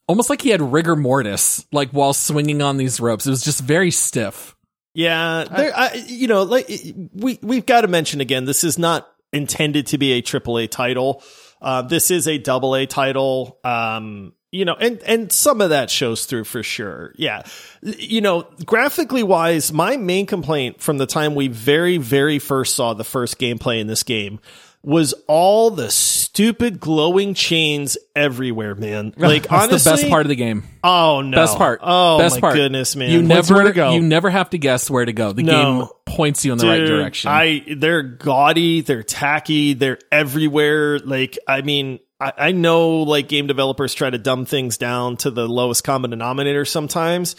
almost like he had rigor mortis like while swinging on these ropes. It was just very stiff. Yeah, there. I, you know, like we we've got to mention again. This is not intended to be a AAA title. Uh, this is a double A title. Um, you know, and and some of that shows through for sure. Yeah, you know, graphically wise, my main complaint from the time we very very first saw the first gameplay in this game was all the stupid glowing chains everywhere, man. Like That's honestly, the best part of the game. Oh no, Best part. Oh best my part. goodness, man. You never go. you never have to guess where to go. The No. game points you in the right direction. I they're gaudy, they're tacky, they're everywhere. Like I mean, I, I know like game developers try to dumb things down to the lowest common denominator sometimes.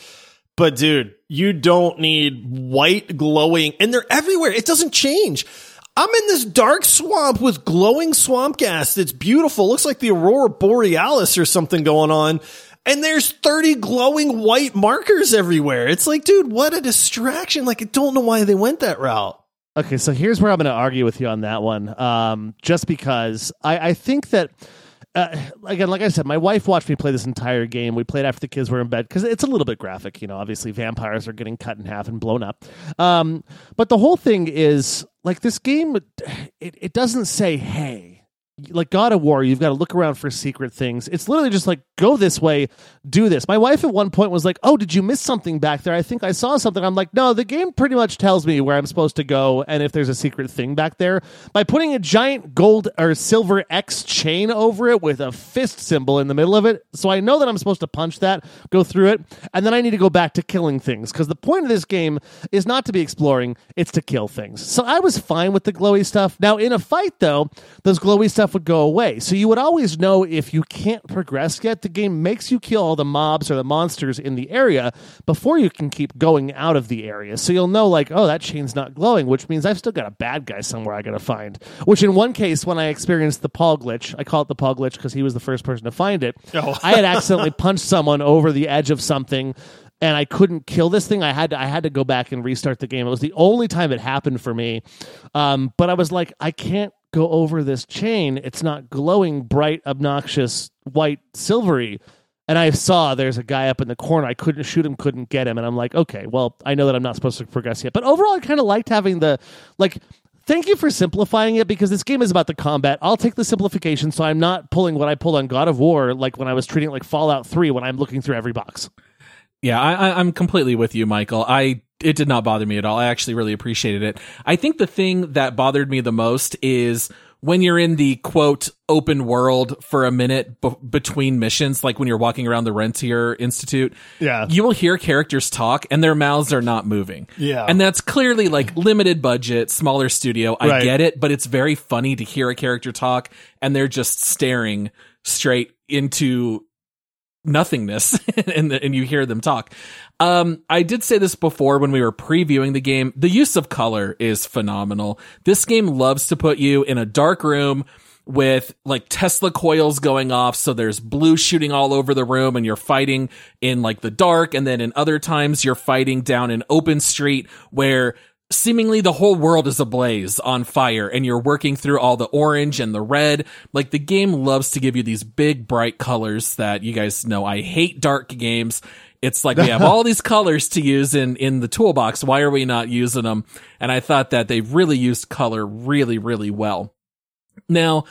But dude, you don't need white glowing and they're everywhere. It doesn't change. I'm in this dark swamp with glowing swamp gas that's beautiful. Looks like the aurora borealis or something going on. And there's 30 glowing white markers everywhere. It's like, dude, what a distraction. Like I don't know why they went that route. Okay, so here's where I'm going to argue with you on that one. Um, just because I, I think that, uh, again, like I said, my wife watched me play this entire game. We played after the kids were in bed because it's a little bit graphic. You know, obviously vampires are getting cut in half and blown up. Um, but the whole thing is like this game, it, it doesn't say, hey, like God of War, you've got to look around for secret things. It's literally just like, go this way, do this. My wife at one point was like, Oh, did you miss something back there? I think I saw something. I'm like, No, the game pretty much tells me where I'm supposed to go and if there's a secret thing back there. By putting a giant gold or silver X chain over it with a fist symbol in the middle of it. So I know that I'm supposed to punch that, go through it, and then I need to go back to killing things. Because the point of this game is not to be exploring, it's to kill things. So I was fine with the glowy stuff. Now, in a fight, though, those glowy stuff would go away. So you would always know if you can't progress yet, the game makes you kill all the mobs or the monsters in the area before you can keep going out of the area. So you'll know, like, oh, that chain's not glowing, which means I've still got a bad guy somewhere I gotta find. Which in one case, when I experienced the Paul glitch, I call it the Paul glitch because he was the first person to find it. Oh. I had accidentally punched someone over the edge of something and I couldn't kill this thing. I had to I had to go back and restart the game. It was the only time it happened for me. Um, but I was like, I can't go over this chain. It's not glowing bright, obnoxious, white, silvery. And I saw there's a guy up in the corner. I couldn't shoot him, couldn't get him. And I'm like, okay, well, I know that I'm not supposed to progress yet. But overall, I kind of liked having the, like, thank you for simplifying it because this game is about the combat. I'll take the simplification so I'm not pulling what I pulled on God of War, like when I was treating it like Fallout 3 when I'm looking through every box. Yeah, I, I, I'm completely with you, Michael. I it did not bother me at all. I actually really appreciated it. I think the thing that bothered me the most is when you're in the quote open world for a minute b- between missions, like when you're walking around the Rentier Institute, Yeah. you will hear characters talk and their mouths are not moving. Yeah. And that's clearly like limited budget, smaller studio. I Right. get it, but it's very funny to hear a character talk and they're just staring straight into nothingness and, and you hear them talk. Um, I did say this before when we were previewing the game. The use of color is phenomenal. This game loves to put you in a dark room with like Tesla coils going off. So there's blue shooting all over the room and you're fighting in like the dark. And then in other times you're fighting down an open street where seemingly the whole world is ablaze on fire and you're working through all the orange and the red. Like the game loves to give you these big bright colors that you guys know I hate dark games. It's like we have all these colors to use in, in the toolbox. Why are we not using them? And I thought that they really used color really, really well. Now,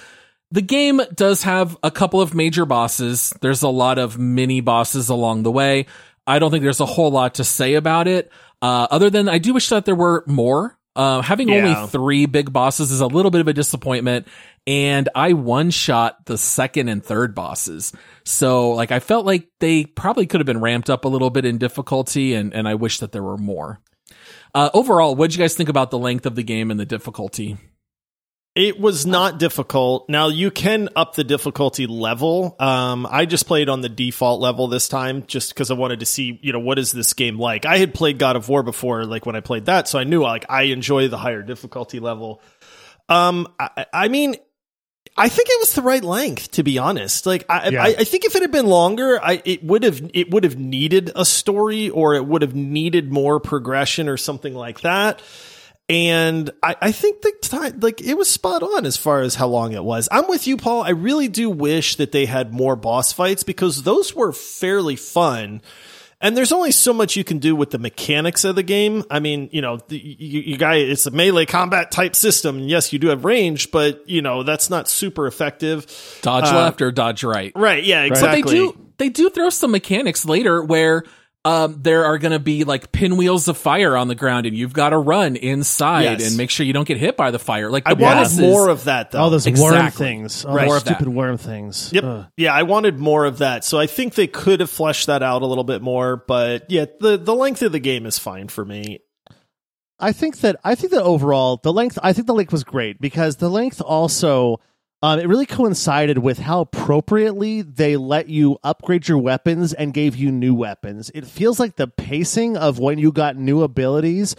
the game does have a couple of major bosses. There's a lot of mini bosses along the way. I don't think there's a whole lot to say about it. Uh, other than I do wish that there were more. Uh, having Yeah. only three big bosses is a little bit of a disappointment. And I one shot the second and third bosses. So like I felt like they probably could have been ramped up a little bit in difficulty and, and I wish that there were more. Uh, overall, what did you guys think about the length of the game and the difficulty? It was not difficult. Now you can up the difficulty level. Um, I just played on the default level this time, just because I wanted to see, you know, what is this game like. I had played God of War before, like when I played that, so I knew like I enjoy the higher difficulty level. Um, I, I mean, I think it was the right length, to be honest. Like, I, Yeah. I, I think if it had been longer, I it would have it would have needed a story, or it would have needed more progression, or something like that. And I, I think the time, like, it was spot on as far as how long it was. I'm with you, Paul. I really do wish that they had more boss fights because those were fairly fun. And there's only so much you can do with the mechanics of the game. I mean, you know, the, you, you guy, it's a melee combat type system. And yes, you do have range, but you know, that's not super effective. Dodge Uh, left or dodge right? Right. Yeah, exactly. But they do they do throw some mechanics later where um, there are going to be like pinwheels of fire on the ground, and you've got to run inside Yes. and make sure you don't get hit by the fire. Like I the wanted more of that though. All those worm things. Oh, Right. those More that. stupid worm things. Yep. Ugh. Yeah, I wanted more of that. So I think they could have fleshed that out a little bit more, but yeah, the the length of the game is fine for me. I think that I think that overall the length I think the length was great because the length also um, it really coincided with how appropriately they let you upgrade your weapons and gave you new weapons. It feels like the pacing of when you got new abilities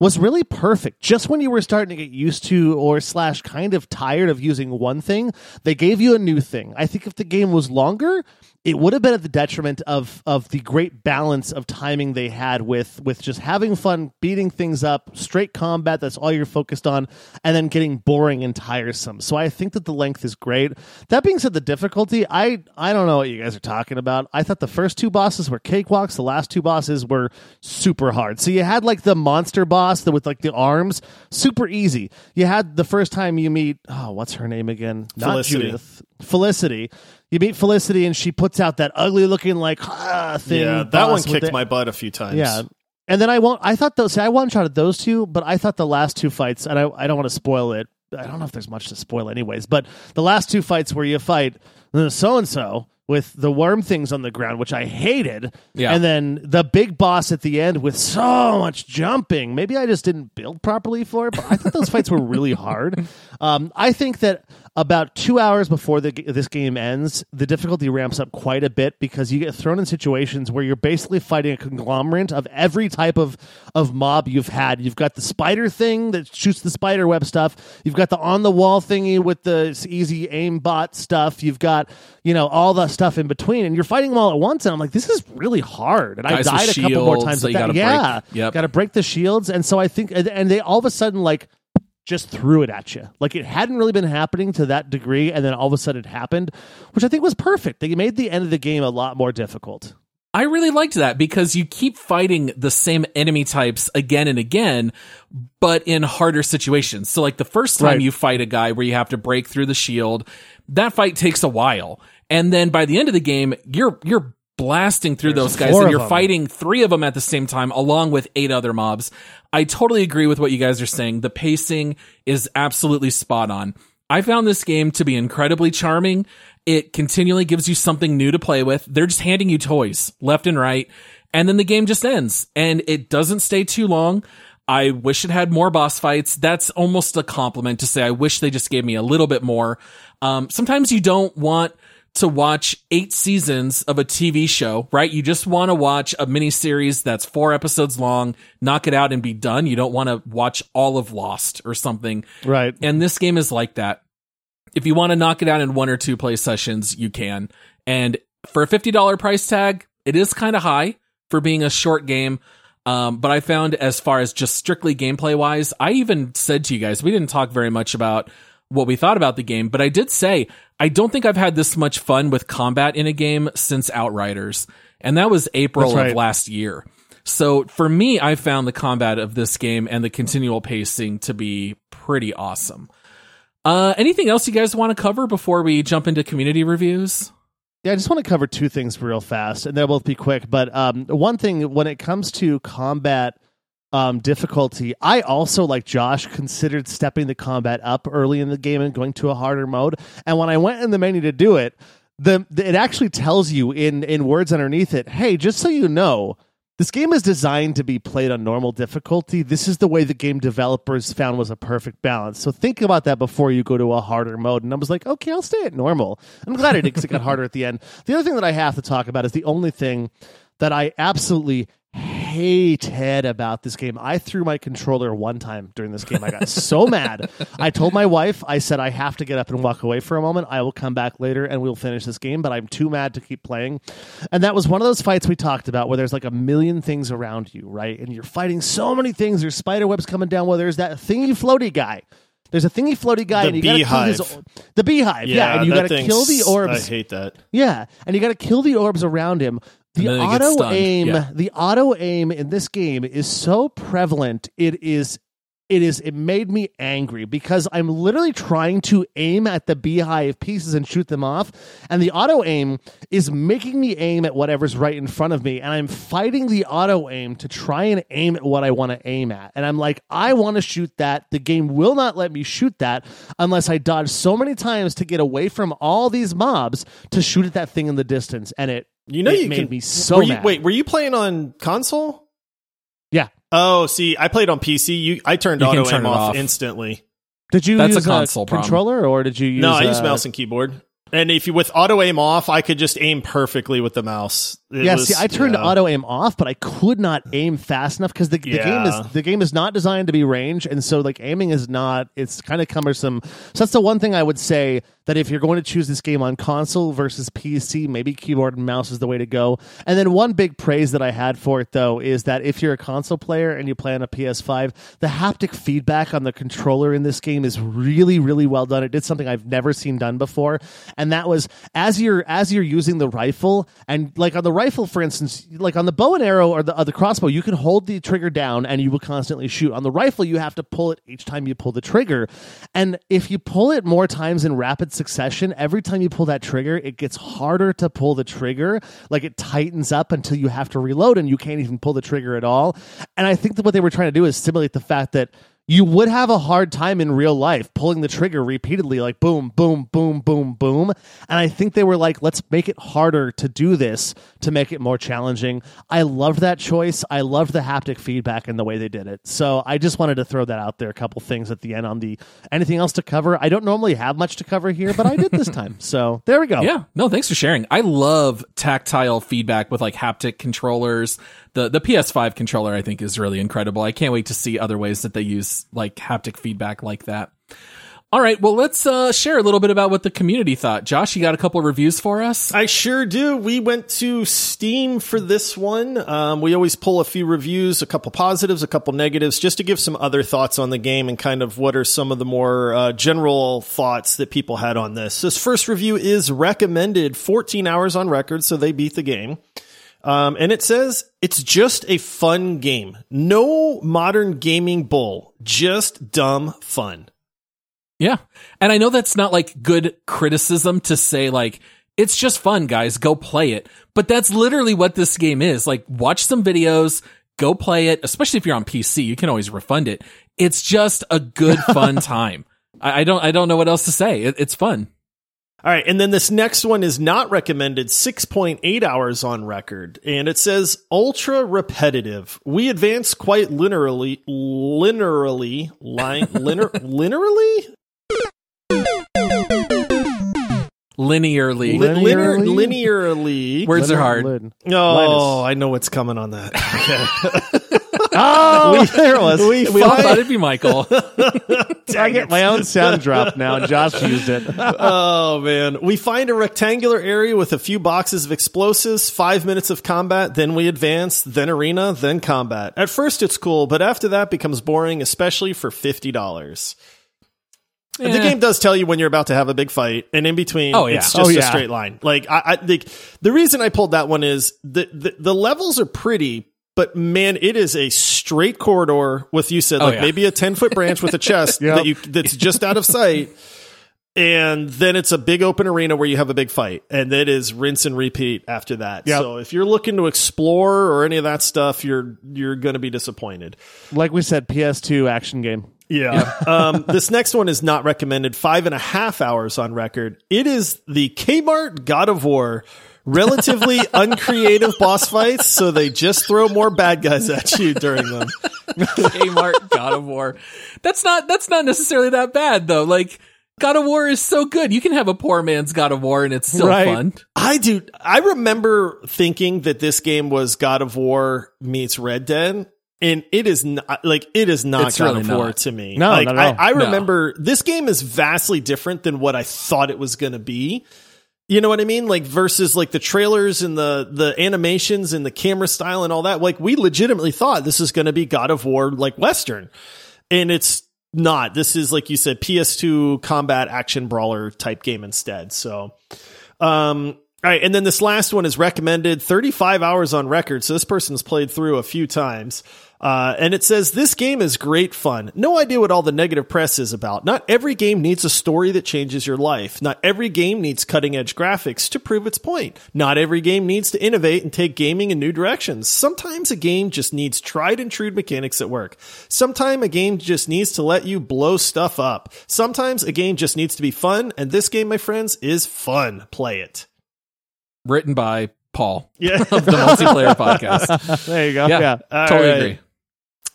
was really perfect. Just when you were starting to get used to or slash kind of tired of using one thing, they gave you a new thing. I think if the game was longer, it would have been at the detriment of of the great balance of timing they had with with just having fun, beating things up, straight combat. That's all you're focused on, and then getting boring and tiresome. So I think that the length is great. That being said, the difficulty, I I don't know what you guys are talking about. I thought the first two bosses were cakewalks. The last two bosses were super hard. So you had like the monster boss that with like the arms, super easy. You had the first time you meet oh, what's her name again? Not Felicity. Judith. Felicity. You meet Felicity and she puts out that ugly looking like ah, thing. yeah, that one kicked my butt a few times. Yeah. And then I won't I thought those see, I one shot those two, but I thought the last two fights, and I, I don't want to spoil it. I don't know if there's much to spoil anyways, but the last two fights where you fight so and so with the worm things on the ground, which I hated. Yeah. And then the big boss at the end with so much jumping. Maybe I just didn't build properly for it, but I thought those fights were really hard. Um, I think that about two hours before the, this game ends, the difficulty ramps up quite a bit because you get thrown in situations where you're basically fighting a conglomerate of every type of of mob you've had. You've got the spider thing that shoots the spider web stuff. You've got the on the wall thingy with the easy aim bot stuff. You've got you know all the stuff in between, and you're fighting them all at once. And I'm like, this is really hard. And Guys I died a couple more times. that you that. Yeah, got to break the shields. And so I think, and they all of a sudden like just threw it at you. Like it hadn't really been happening to that degree, and then all of a sudden it happened, which I think was perfect. They made the end of the game a lot more difficult. I really liked that because you keep fighting the same enemy types again and again, but in harder situations. So like the first time Right. you fight a guy where you have to break through the shield, that fight takes a while. And then by the end of the game, you're, you're blasting through There's those guys and you're them. fighting three of them at the same time along with eight other mobs. I totally agree with what you guys are saying. The pacing is absolutely spot on. I found this game to be incredibly charming. It continually gives you something new to play with. They're just handing you toys left and right. And then the game just ends and it doesn't stay too long. I wish it had more boss fights. That's almost a compliment to say I wish they just gave me a little bit more. Um, sometimes you don't want to watch eight seasons of a TV show, right? You just want to watch a miniseries that's four episodes long, knock it out and be done. You don't want to watch all of Lost or something. Right. And this game is like that. If you want to knock it out in one or two play sessions, you can. And for a $50 price tag, it is kind of high for being a short game. Um, but I found as far as just strictly gameplay wise, I even said to you guys, we didn't talk very much about what we thought about the game, but I did say, I don't think I've had this much fun with combat in a game since Outriders. And that was April right. of last year. So for me, I found the combat of this game and the continual pacing to be pretty awesome. Uh, anything else you guys want to cover before we jump into community reviews? Yeah, I just want to cover two things real fast, and they'll both be quick. But um, one thing, when it comes to combat um, difficulty, I also, like Josh, considered stepping the combat up early in the game and going to a harder mode. And when I went in the menu to do it, the, the it actually tells you in in words underneath it, "Hey, just so you know." This game is designed to be played on normal difficulty. This is the way the game developers found was a perfect balance. So think about that before you go to a harder mode. And I was like, okay, I'll stay at normal. I'm glad I did because it got harder at the end. The other thing that I have to talk about is the only thing that I absolutely hated about this game. I threw my controller one time during this game. I got so mad. I told my wife, I said, I have to get up and walk away for a moment. I will come back later and we'll finish this game, but I'm too mad to keep playing. And that was one of those fights we talked about where there's like a million things around you, right? And you're fighting so many things. There's spider webs coming down. Well, there's that thingy floaty guy. There's a thingy floaty guy, The and you gotta kill his beehive. the beehive, yeah, and you gotta kill the orbs. I hate that. Yeah, and you got to kill the orbs around him. The And then they get auto aim, Yeah. the auto aim in this game is so prevalent. It is, it is. It made me angry because I'm literally trying to aim at the beehive pieces and shoot them off, and the auto aim is making me aim at whatever's right in front of me, and I'm fighting the auto aim to try and aim at what I want to aim at, and I'm like, I want to shoot that. The game will not let me shoot that unless I dodge so many times to get away from all these mobs to shoot at that thing in the distance, and it You know, it you made can, me so were you, mad. Wait, were you playing on console? Yeah. Oh, see, I played on PC. You, I turned You auto turn aim off, off. instantly. Did you That's a console problem. controller or did you use? no, I use uh, mouse and keyboard. And if you with auto aim off, I could just aim perfectly with the mouse. It yeah, was- see, I turned yeah. auto aim off, but I could not aim fast enough because the, the game is the game is not designed to be range, and so like aiming is not. It's kind of cumbersome. So that's the one thing I would say that if you're going to choose this game on console versus PC, maybe keyboard and mouse is the way to go. And then one big praise that I had for it though is that if you're a console player and you play on a PS5, the haptic feedback on the controller in this game is really really well done. It did something I've never seen done before, and that was as you're as you're using the rifle and like on the rifle for instance, like on the bow and arrow or the or the crossbow, you can hold the trigger down and you will constantly shoot. On the rifle, you have to pull it each time you pull the trigger. And if you pull it more times in rapid succession, every time you pull that trigger, it gets harder to pull the trigger. Like it tightens up until you have to reload and you can't even pull the trigger at all. And I think that what they were trying to do is simulate the fact that you would have a hard time in real life pulling the trigger repeatedly, like boom, boom, boom, boom, boom. And I think they were like, let's make it harder to do this to make it more challenging. I loved that choice. I loved the haptic feedback and the way they did it. So I just wanted to throw that out there. A couple things at the end on the anything else to cover. I don't normally have much to cover here, but I did this time. So there we go. Yeah. No, thanks for sharing. I love tactile feedback with like haptic controllers. The the PS5 controller I think is really incredible. I can't wait to see other ways that they use like haptic feedback like that. All right, well let's uh, share a little bit about what the community thought. Josh, you got a couple reviews for us? I sure do. We went to Steam for this one. Um, we always pull a few reviews, a couple positives, a couple negatives, just to give some other thoughts on the game and kind of what are some of the more uh, general thoughts that people had on this. This first review is recommended 14 hours on record, so they beat the game. Um, and it says it's just a fun game. No modern gaming bull, just dumb fun. Yeah. And I know that's not like good criticism to say like, it's just fun, guys. Go play it. But that's literally what this game is. Like, watch some videos, go play it, especially if you're on PC. You can always refund it. It's just a good, fun time. I, I don't, I don't know what else to say. It, it's fun. All right, and then this next one is not recommended 6.8 hours on record, and it says ultra repetitive. We advance quite linearly, linearly, line, linear, linearly, Linearly. Linear, Linearly? linearly. Words are hard. Lid. Oh, I know what's coming on that. Okay. Oh, there it was. we We all thought it'd be Michael. I get my own sound drop now, and Josh used it. Oh man. We find a rectangular area with a few boxes of explosives, five minutes of combat, then we advance, then arena, then combat. At first it's cool, but after that becomes boring, especially for fifty dollars. The Eh. game does tell you when you're about to have a big fight, and in between, Oh, yeah. it's just Oh, a straight line. Like I, I like the reason I pulled that one is the, the the levels are pretty, but man, it is a straight corridor with you said Oh, like yeah. maybe a ten foot branch with a chest Yep. that you that's just out of sight. And then it's a big open arena where you have a big fight, and it is rinse and repeat after that. Yep. So if you're looking to explore or any of that stuff, you're you're going to be disappointed. Like we said, PS2 action game. Yeah. um, this next one is not recommended. Five and a half hours on record. It is the Kmart God of War. Relatively uncreative boss fights, so they just throw more bad guys at you during them. Kmart God of War. That's not that's not necessarily that bad though. Like God of War is so good. You can have a poor man's God of War and it's still Right. fun. I do. I remember thinking that this game was God of War meets Red Dead. And it is not like it is not It's God really of War to me. No, like, not at all. I, I No. remember this game is vastly different than what I thought it was going to be. You know what I mean? Like versus like the trailers and the the animations and the camera style and all that. Like we legitimately thought this is going to be God of War like Western, and it's not. This is like you said, PS2 combat action brawler type game instead. So, um, all right, and then this last one is recommended 35 hours on record. So this person's played through a few times. Uh, and it says this game is great fun. No idea what all the negative press is about. Not every game needs a story that changes your life. Not every game needs cutting edge graphics to prove its point. Not every game needs to innovate and take gaming in new directions. Sometimes a game just needs tried and true mechanics that work. Sometimes a game just needs to let you blow stuff up. Sometimes a game just needs to be fun. And this game, my friends, is fun. Play it. Written by Paul Yeah. of the multiplayer podcast. There you go. Yeah, Yeah. Totally right. agree.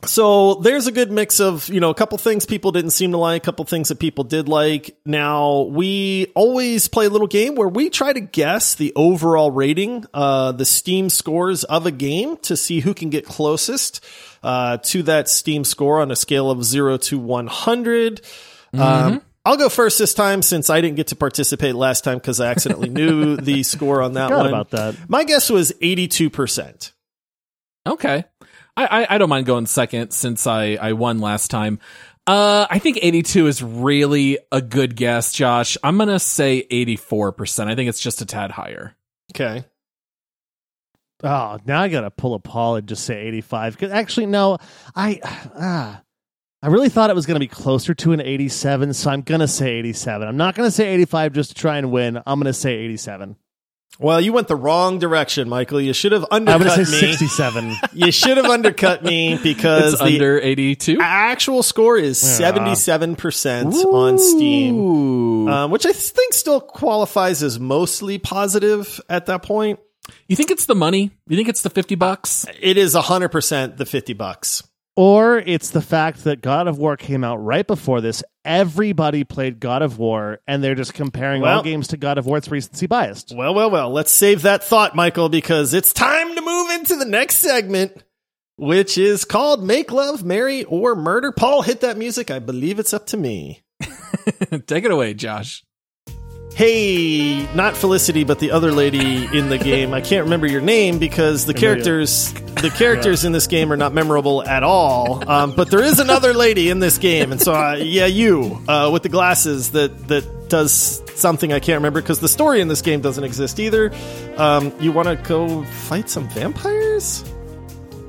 So there's a good mix of, you know, a couple things people didn't seem to like, a couple things that people did like. Now, we always play a little game where we try to guess the overall rating, uh, the Steam scores of a game to see who can get closest, uh, to that Steam score on a scale of zero to 100. Um, I'll go first this time since I didn't get to participate last time because I accidentally knew the score on that Forgot one. about that. My guess was 82%. Okay. I, I, I don't mind going second since I, I won last time. Uh, I think 82 is really a good guess, Josh. I'm going to say 84%. I think it's just a tad higher. Okay. Oh, now I gotta pull a Paul and just say eighty-five. Because actually, no, I ah, I really thought it was gonna be closer to an eighty-seven, so I'm gonna say eighty-seven. I'm not gonna say eighty-five just to try and win. I'm gonna say eighty-seven. Well, you went the wrong direction, Michael. You should have undercut gonna say me. sixty-seven. You should have undercut me because It's the under 82. actual score is seventy-seven percent on Steam, um, which I think still qualifies as mostly positive at that point. you think it's the money? You think it's the 50 bucks? It is hundred percent the fifty bucks. Or it's the fact that God of War came out right before this. Everybody played God of War, and they're just comparing Well- all games to God of War. It's recency biased. Well, well, well. Let's save that thought, Michael, because it's time to move into the next segment, which is called Make Love, Marry, or Murder. Paul, hit that music. I believe it's up to me. Take it away, Josh. Hey, not Felicity, but the other lady in the game. I can't remember your name because the characters the characters in this game are not memorable at all. Um, but there is another lady in this game, and so uh, yeah, you uh, with the glasses that that does something I can't remember because the story in this game doesn't exist either. Um, you want to go fight some vampires?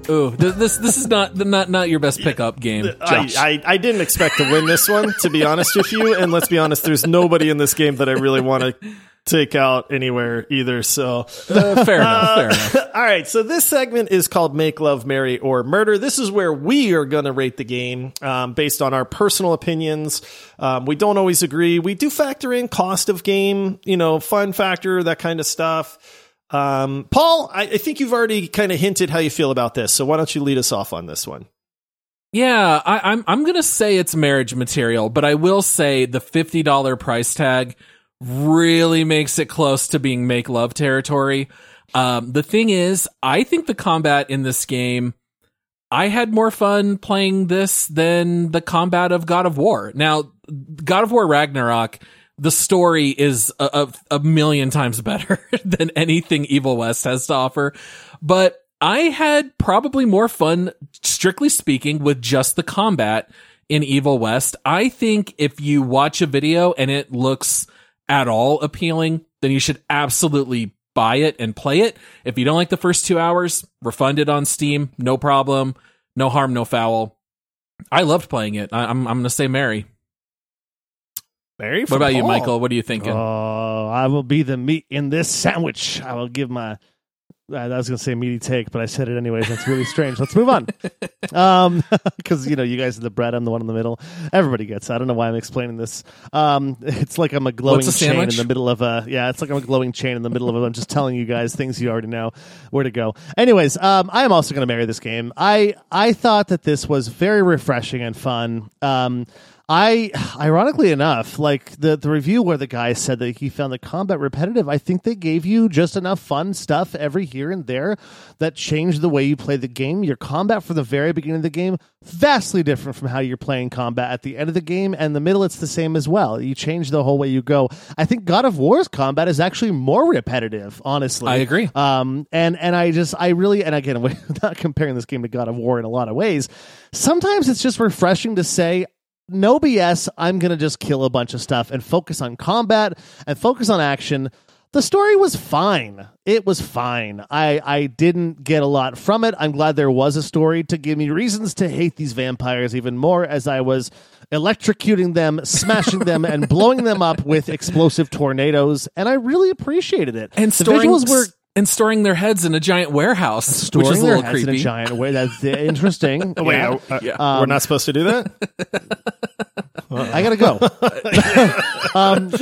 Ooh, this this is not not not your best pickup game, I. I, I didn't expect to win this one, to be honest with you. And let's be honest, there's nobody in this game that I really want to take out anywhere either. So, Uh, fair enough. Fair enough. all right. So this segment is called Make Love, Marry, or Murder. This is where we are going to rate the game um, based on our personal opinions. Um, we don't always agree. We do factor in cost of game, you know, fun factor, that kind of stuff. Um, Paul, I, I think you've already kind of hinted how you feel about this. So why don't you lead us off on this one? Yeah, I, I'm I'm gonna say it's marriage material, but I will say the fifty dollar price tag really makes it close to being make love territory. Um, the thing is, I think the combat in this game, I had more fun playing this than the combat of God of War. Now, God of War Ragnarok, the story is a, a, a million times better than anything Evil West has to offer, but I had probably more fun, strictly speaking, with just the combat in Evil West. I think if you watch a video and it looks at all appealing, then you should absolutely buy it and play it. If you don't like the first two hours, refund it on Steam, no problem, no harm, no foul. I loved playing it. I, I'm I'm gonna say Mary. Mary, What about you, Michael? What are you thinking? Oh, I will be the meat in this sandwich. I will give my. I was going to say meaty take, but I said it anyways. That's really strange. Let's move on. Um, because you know you guys are the bread. I'm the one in the middle. Everybody gets. it. I don't know why I'm explaining this. Um, it's like I'm a glowing a chain in the middle of a. Yeah, it's like I'm a glowing chain in the middle of a. I'm just telling you guys things you already know where to go. Anyways, um, I am also going to marry this game. I I thought that this was very refreshing and fun. Um. I, ironically enough, like the, the review where the guy said that he found the combat repetitive, I think they gave you just enough fun stuff every here and there that changed the way you play the game. Your combat from the very beginning of the game, vastly different from how you're playing combat at the end of the game, and the middle, it's the same as well. You change the whole way you go. I think God of War's combat is actually more repetitive, honestly. I agree. Um, and and I just I really and again, we're not comparing this game to God of War in a lot of ways. Sometimes it's just refreshing to say, no BS. I'm gonna just kill a bunch of stuff and focus on combat and focus on action. The story was fine. It was fine. I I didn't get a lot from it. I'm glad there was a story to give me reasons to hate these vampires even more as I was electrocuting them, smashing them, and blowing them up with explosive tornadoes. And I really appreciated it. and the storing visuals were and storing their heads in a giant warehouse, storing which is a their little heads in creepy. a giant way. That's interesting. Oh, wait, Yeah. uh, Yeah. we're not supposed to do that. I gotta go. um,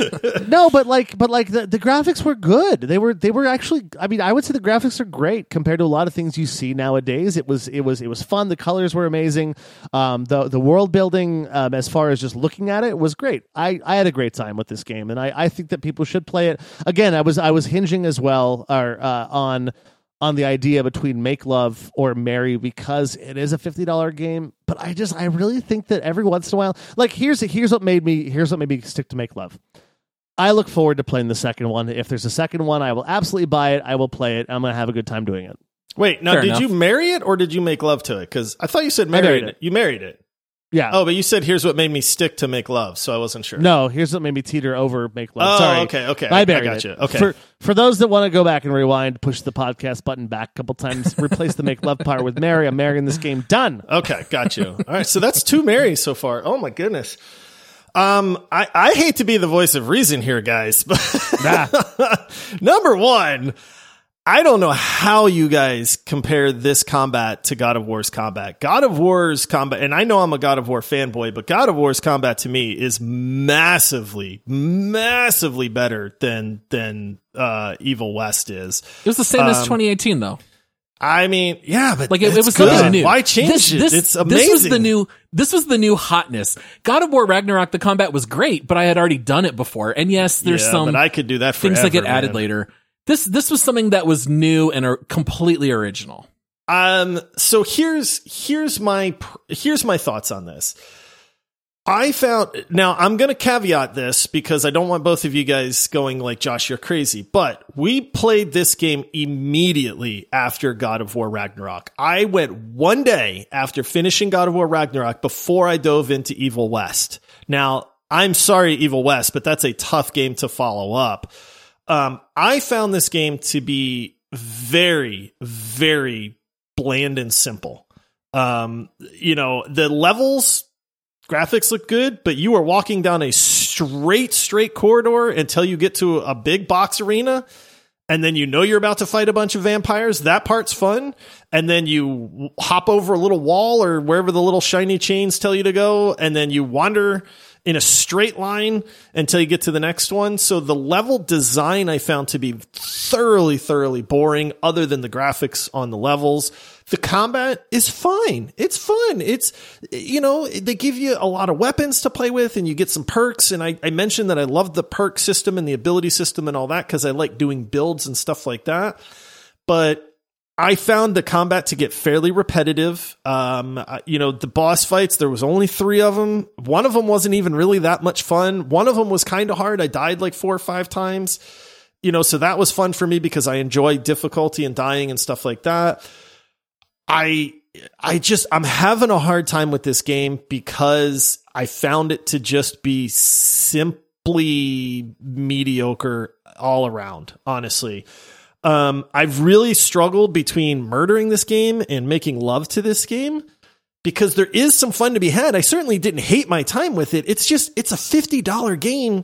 no, but like, but like the, the graphics were good. They were they were actually. I mean, I would say the graphics are great compared to a lot of things you see nowadays. It was it was it was fun. The colors were amazing. Um, the the world building, um, as far as just looking at it, was great. I, I had a great time with this game, and I, I think that people should play it. Again, I was I was hinging as well or uh, on on the idea between make love or marry because it is a $50 game but i just i really think that every once in a while like here's here's what made me here's what made me stick to make love i look forward to playing the second one if there's a second one i will absolutely buy it i will play it i'm gonna have a good time doing it Wait, now Fair did enough. you marry it or did you make love to it? Because I thought you said married, married it. it. You married it. Yeah Oh, but you said here's what made me stick to make love, so I wasn't sure. no here's what made me teeter over make love Oh, sorry okay, okay. i I buried got it. you. Okay. for for those that want to go back and rewind push the podcast button back a couple times replace the make love part with marry i'm marrying this game done Okay, got you. All right, so that's two Marys so far. Oh my goodness. Um, I, I hate to be the voice of reason here, guys, but number one, I don't know how you guys compare this combat to God of War's combat. God of War's combat, and I know I'm a God of War fanboy, but God of War's combat to me is massively, massively better than than uh, Evil West is. It was the same as Um, 2018, though. I mean, yeah, but Like it, it was good. something new. Why change this, it? This, it's amazing. This was the new. This was the new hotness. God of War Ragnarok. The combat was great, but I had already done it before. And yes, there's yeah, some but I could do that things that get added man. later. This this was something that was new and or completely original. Um. So here's here's my here's my thoughts on this. I found now I'm going to caveat this because I don't want both of you guys going like Josh, you're crazy. But we played this game immediately after God of War Ragnarok. I went one day after finishing God of War Ragnarok before I dove into Evil West. Now I'm sorry, Evil West, but that's a tough game to follow up. Um, I found this game to be very, very bland and simple. Um, you know, the levels graphics look good, but you are walking down a straight, straight corridor until you get to a big box arena. And then you know you're about to fight a bunch of vampires. That part's fun. And then you hop over a little wall or wherever the little shiny chains tell you to go. And then you wander in a straight line until you get to the next one. So the level design I found to be thoroughly, thoroughly boring other than the graphics on the levels. The combat is fine. It's fun. It's, you know, they give you a lot of weapons to play with and you get some perks. And I, I mentioned that I love the perk system and the ability system and all that because I like doing builds and stuff like that. But I found the combat to get fairly repetitive. Um, you know, the boss fights, there was only three of them. One of them wasn't even really that much fun. One of them was kind of hard. I died like four or five times. You know, so that was fun for me because I enjoy difficulty and dying and stuff like that. I I just I'm having a hard time with this game because I found it to just be simply mediocre all around, honestly. Um, I've really struggled between murdering this game and making love to this game because there is some fun to be had. I certainly didn't hate my time with it. It's just it's a $50 game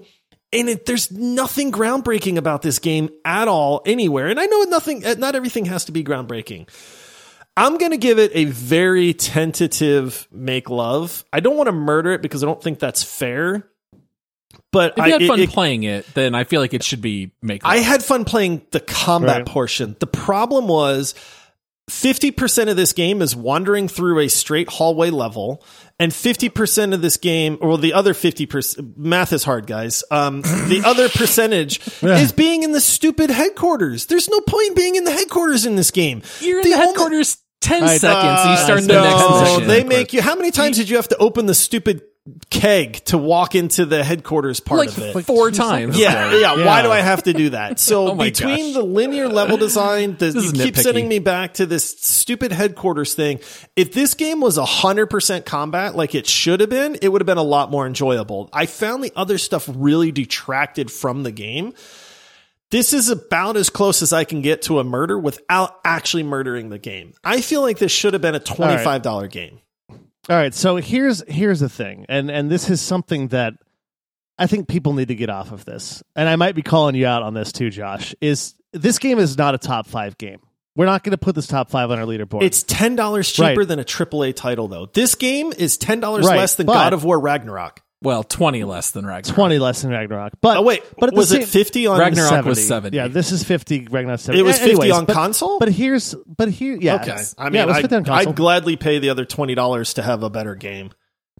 and it, there's nothing groundbreaking about this game at all anywhere. And I know nothing not everything has to be groundbreaking. I'm going to give it a very tentative make love. I don't want to murder it because I don't think that's fair. But If you I, had it- fun it- playing it, then I feel like it should be make. I had fun playing the combat Right. portion. The problem was 50% of this game is wandering through a straight hallway level, and 50% of this game, or the other 50%, math is hard, guys. Um, the other percentage is being in the stupid headquarters. There's no point being in the headquarters in this game. You're in The the, only- headquarters ten I- seconds. and you Uh, start the no, next mission. They make you. How many times did you have to open the stupid keg to walk into the headquarters part like of it? Like four times. Yeah, yeah, Yeah. Why do I have to do that? So Oh between gosh. the linear level design, the, you keep nitpicky. sending me back to this stupid headquarters thing. If this game was hundred percent combat like it should have been, it would have been a lot more enjoyable. I found the other stuff really detracted from the game. This is about as close as I can get to a murder without actually murdering the game. I feel like this should have been a twenty-five dollar game. All right, so here's here's the thing, and and this is something that I think people need to get off of this, and I might be calling you out on this too, Josh. Is this game is not a top five game? We're not going to put this top five on our leaderboard. It's ten dollars cheaper Right. than a AAA title, though. This game is ten dollars Right, less than God of War Ragnarok. Well, twenty less than Ragnarok. twenty less than Ragnarok, but Oh wait, but was same, it fifty on Ragnarok was 70. Yeah, this is fifty. Ragnarok seventy. It was A- anyways, 50 on but- console? But here's but here yeah Okay, I yeah, mean, it was 50 I'd, console. I'd gladly pay the other twenty dollars to have a better game.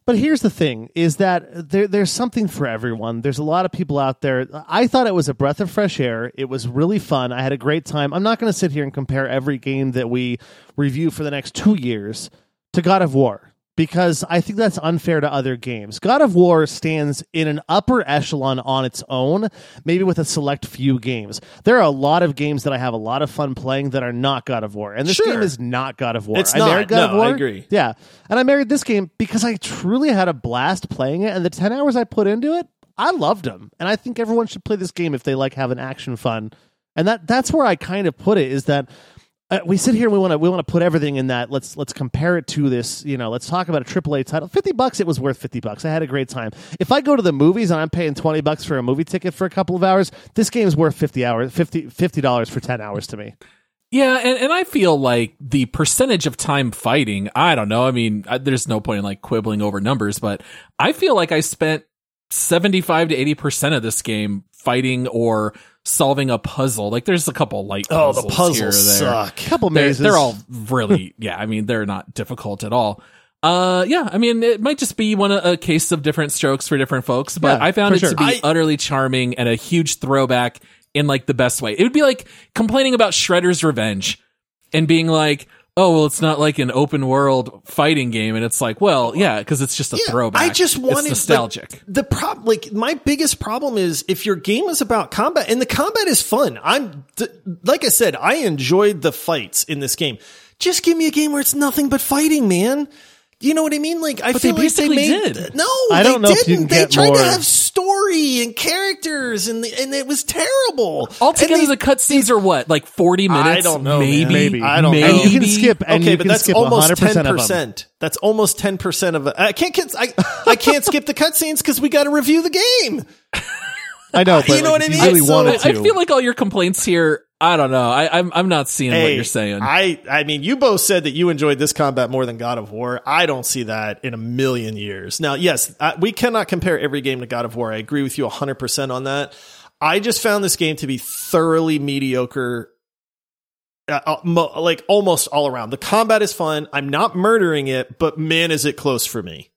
But here's the thing: is that there, there's something for everyone. There's a lot of people out there. I thought it was a breath of fresh air. It was really fun. I had a great time. I'm not going to sit here and compare every game that we review for the next two years to God of War because I think that's unfair to other games. God of War stands in an upper echelon on its own, maybe with a select few games. There are a lot of games that I have a lot of fun playing that are not God of War, and this Sure. game is not God of War. It's I not. married God of No, I agree. Yeah. And I married this game because I truly had a blast playing it. And the 10 hours I put into it, I loved them. And I think everyone should play this game if they like having action fun. And that that's where I kind of put it is that uh, we sit here and we want to we want to put everything in that. Let's let's compare it to this. You know, let's talk about a AAA title. Fifty bucks, it was worth fifty bucks. I had a great time. If I go to the movies and I'm paying twenty bucks for a movie ticket for a couple of hours, this game is worth fifty hours, 50 dollars for ten hours to me. Yeah, and, and I feel like the percentage of time fighting, I don't know. I mean, I, there's no point in like quibbling over numbers, but I feel like I spent 75 to 80% of this game fighting or solving a puzzle. Like there's a couple light Oh, the puzzles here or there. suck. couple They're, they're all really, yeah. I mean, they're not difficult at all. Uh, yeah. I mean, it might just be one a case of different strokes for different folks, but Yeah, I found for it sure. to be I- utterly charming and a huge throwback in like the best way. It would be like complaining about Shredder's Revenge and being like, "Oh, well, it's not like an open world fighting game," and it's like, well, yeah, because it's just a Yeah, throwback. I just wanted it's nostalgic. like, the problem, like my biggest problem is if your game is about combat, and the combat is fun. I'm th- like I said, I enjoyed the fights in this game. Just give me a game where it's nothing but fighting, man. You know what I mean? Like I But feel they like they basically made did. no, I don't they know if you didn't. they tried more- to have story and characters, and the, and it was terrible. Altogether, And they- the cutscenes are what, like forty minutes? I don't know, maybe, man. maybe. I don't know. You can skip, and okay, you but can that's skip almost ten percent. That's almost ten percent of it. I can't. get- I I can't skip the cutscenes because we got to review the game. I know, but You know like, what I mean? You really So- wanted I feel like all your complaints here. I don't know. I, I'm I'm not seeing what you're saying. I I mean, you both said that you enjoyed this combat more than God of War. I don't see that in a million years. Now, yes, uh, we cannot compare every game to God of War. I agree with you 100% on that. I just found this game to be thoroughly mediocre. Uh, uh, mo- like almost all around. The combat is fun. I'm not murdering it, but man, is it close for me.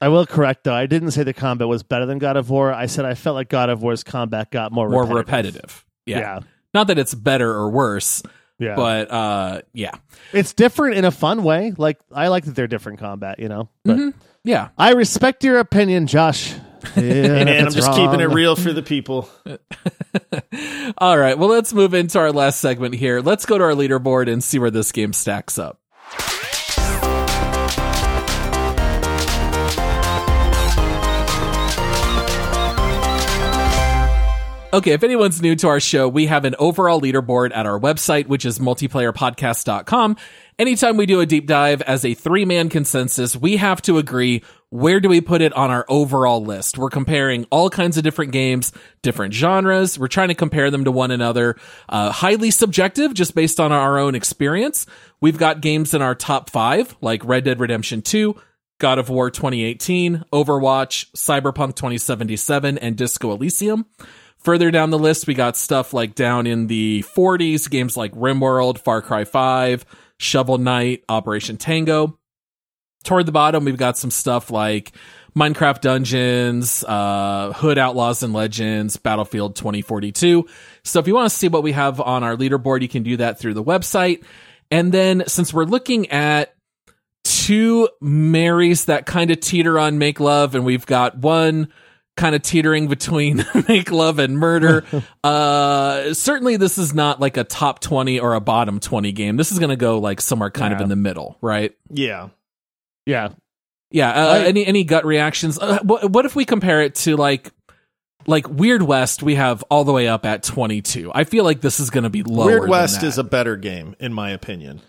I will correct though. I didn't say the combat was better than God of War. I said I felt like God of War's combat got more More repetitive. repetitive. Yeah. Yeah. Not that it's better or worse, Yeah, but uh, yeah, it's different in a fun way. Like I like that they're different combat. You know, but yeah. I respect your opinion, Josh. Yeah, And I'm it's just keeping it real for the people. All right. Well, let's move into our last segment here. Let's go to our leaderboard and see where this game stacks up. Okay, if anyone's new to our show, we have an overall leaderboard at our website, which is multiplayerpodcast.com. Anytime we do a deep dive as a three man consensus, we have to agree where do we put it on our overall list? We're comparing all kinds of different games, different genres. We're trying to compare them to one another. Uh, highly subjective, just based on our own experience. We've got games in our top five, like Red Dead Redemption 2, God of War 2018, Overwatch, Cyberpunk 2077, and Disco Elysium. Further down the list, we got stuff like down in the 40s, games like RimWorld, Far Cry 5, Shovel Knight, Operation Tango. Toward the bottom, we've got some stuff like Minecraft Dungeons, uh, Hood Outlaws and Legends, Battlefield 2042. So if you want to see what we have on our leaderboard, you can do that through the website. And then since we're looking at two Marys that kind of teeter on make love, and we've got one kind of teetering between make love and murder. uh, certainly this is not like a top 20 or a bottom 20 game. This is going to go like somewhere kind of in the middle, right? Yeah. Yeah, Yeah. Uh, I- any, any gut reactions? Uh, what, what if we compare it to like, like Weird West, we have all the way up at 22. I feel like this is going to be lower. Weird than West that. is a better game, in my opinion.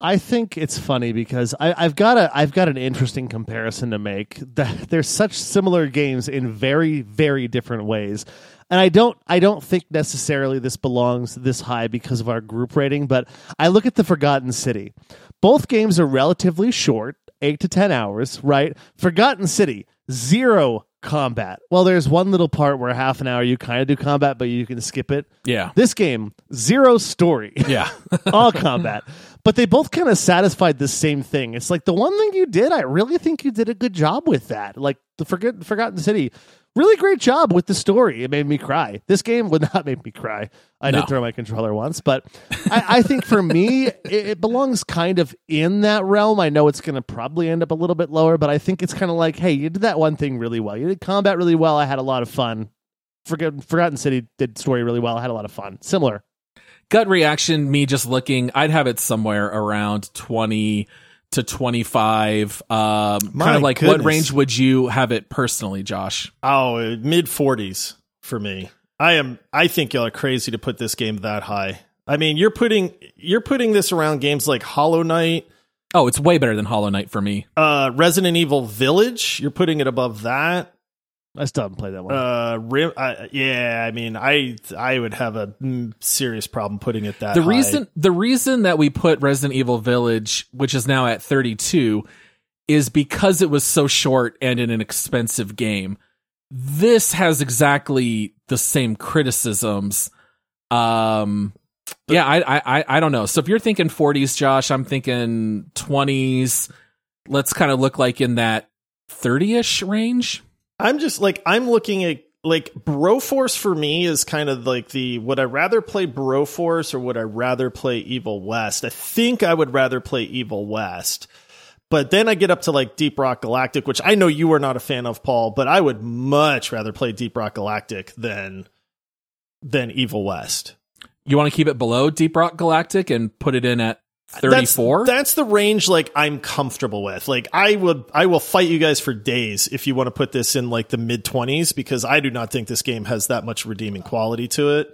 I think it's funny because I, I've got a I've got an interesting comparison to make. That there's such similar games in very very different ways, and I don't I don't think necessarily this belongs this high because of our group rating. But I look at the Forgotten City. Both games are relatively short, eight to ten hours. Right? Forgotten City zero combat. Well, there's one little part where half an hour you kind of do combat, but you can skip it. yeah. This game zero story Yeah. all combat. But they both kind of satisfied the same thing. It's like the one thing you did, I really think you did a good job with that. Like the Forget- Forgotten City, really great job with the story. It made me cry. This game would not make me cry. I No. did throw my controller once, but I, I think for me, it, it belongs kind of in that realm. I know it's going to probably end up a little bit lower, but I think it's kind of like, hey, you did that one thing really well. You did combat really well. I had a lot of fun. Forget- Forgotten City did story really well. I had a lot of fun. Similar. Gut reaction me just looking i'd have it somewhere around 20 to 25 um kind of like what range would you have it personally josh Oh, mid 40s for me. I am. I think y'all are crazy to put this game that high. I mean, you're putting you're putting this around games like Hollow Knight, oh it's way better than hollow knight for me uh, Resident Evil Village. You're putting it above that. I still haven't played that one. Uh, Rim. Uh, yeah, I mean, I I would have a serious problem putting it that. the high. reason the reason that we put resident evil village which is now at 32 is because it was so short and in an expensive game this has exactly the same criticisms Um, yeah, I, I, I don't know. So if you're thinking 40s, Josh, I'm thinking 20s. Let's kind of look like in that 30ish range. I'm just like I'm looking at like Broforce for me is kind of like the would I rather play Broforce or would I rather play Evil West? I think I would rather play Evil West. But then I get up to like Deep Rock Galactic, which I know you are not a fan of, Paul, but I would much rather play Deep Rock Galactic than than Evil West. You want to keep it below Deep Rock Galactic and put it in at 34? That's, that's the range like I'm comfortable with. Like I would I will fight you guys for days if you want to put this in like the mid 20s because I do not think this game has that much redeeming quality to it.